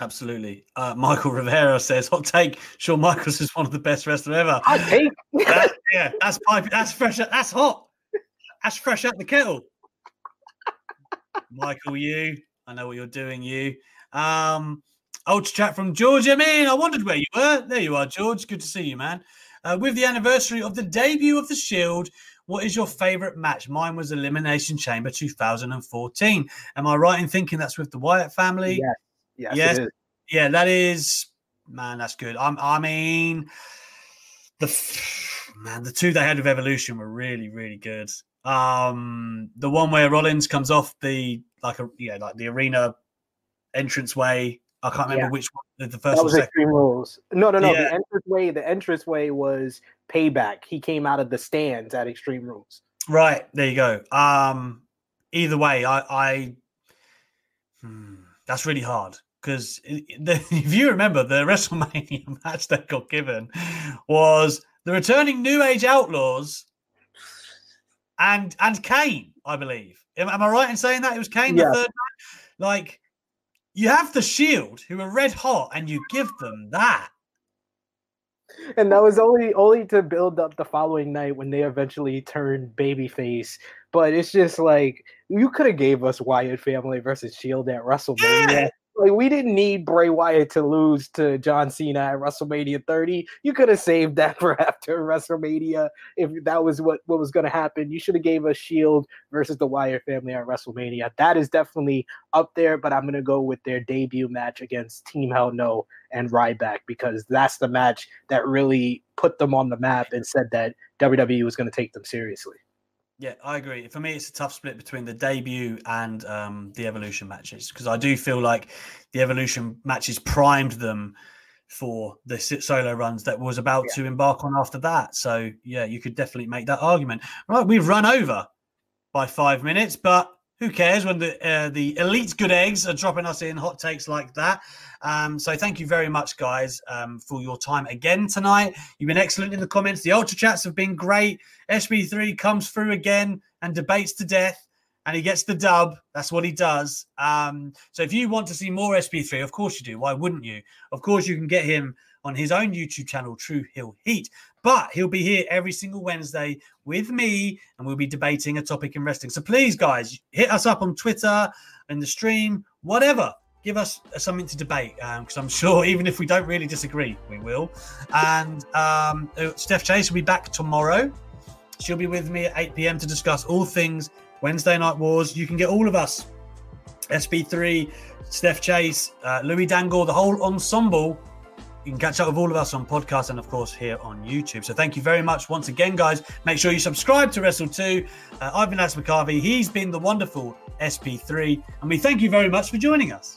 Absolutely. Uh, Michael Rivera says, "Hot take: Shawn Michaels is one of the best wrestlers ever." Hot take. that, yeah, that's pipe. That's fresh. That's hot. That's fresh out the kettle. Michael, you. I know what you're doing. You. Um, Ultra chat from George. I mean, I wondered where you were. There you are, George. Good to see you, man. Uh, with the anniversary of the debut of the Shield, what is your favorite match? Mine was Elimination Chamber 2014. Am I right in thinking that's with the Wyatt family? Yes. Yes. yes. Yeah, that is. Man, that's good. I'm, I mean, the man, the two they had with Evolution were really, really good. Um, the one where Rollins comes off the like a yeah like the arena entrance way I can't remember yeah. which one the first that was Extreme Rules. No, no, no. Yeah. The entrance way, the entrance way was Payback. He came out of the stands at Extreme Rules. Right there, you go. Um, either way, I, I hmm, that's really hard because if you remember the WrestleMania match that got given was the returning New Age Outlaws and and Kane, I believe. Am, am I right in saying that it was Kane yeah. the third? Like you have the Shield, who are red hot, and you give them that. And that was only only to build up the following night when they eventually turned babyface. But it's just like you could have gave us Wyatt family versus Shield at WrestleMania. Yeah. Like we didn't need Bray Wyatt to lose to John Cena at WrestleMania 30. You could have saved that for after WrestleMania if that was what, what was going to happen. You should have gave us Shield versus the Wyatt family at WrestleMania. That is definitely up there, but I'm going to go with their debut match against Team Hell No and Ryback because that's the match that really put them on the map and said that WWE was going to take them seriously. Yeah, I agree. For me, it's a tough split between the debut and um, the evolution matches because I do feel like the evolution matches primed them for the solo runs that was about yeah. to embark on after that. So yeah, you could definitely make that argument. Right, we've run over by five minutes, but who cares when the uh, the elite good eggs are dropping us in hot takes like that? Um, so thank you very much, guys, um, for your time again tonight. You've been excellent in the comments. The ultra chats have been great. SB3 comes through again and debates to death, and he gets the dub. That's what he does. Um, so if you want to see more SB3, of course you do. Why wouldn't you? Of course you can get him on his own YouTube channel, True Heel Heat. But he'll be here every single Wednesday with me, and we'll be debating a topic in wrestling. So please, guys, hit us up on Twitter and the stream, whatever. Give us something to debate because um, I'm sure even if we don't really disagree, we will. And um, uh, Steph Chase will be back tomorrow. She'll be with me at 8 p.m. to discuss all things Wednesday Night Wars. You can get all of us SP3, Steph Chase, uh, Louis Dangle, the whole ensemble. You can catch up with all of us on podcast and, of course, here on YouTube. So thank you very much once again, guys. Make sure you subscribe to Wrestle 2. Uh, I've been Alex McCarvey. He's been the wonderful SP3. And we thank you very much for joining us.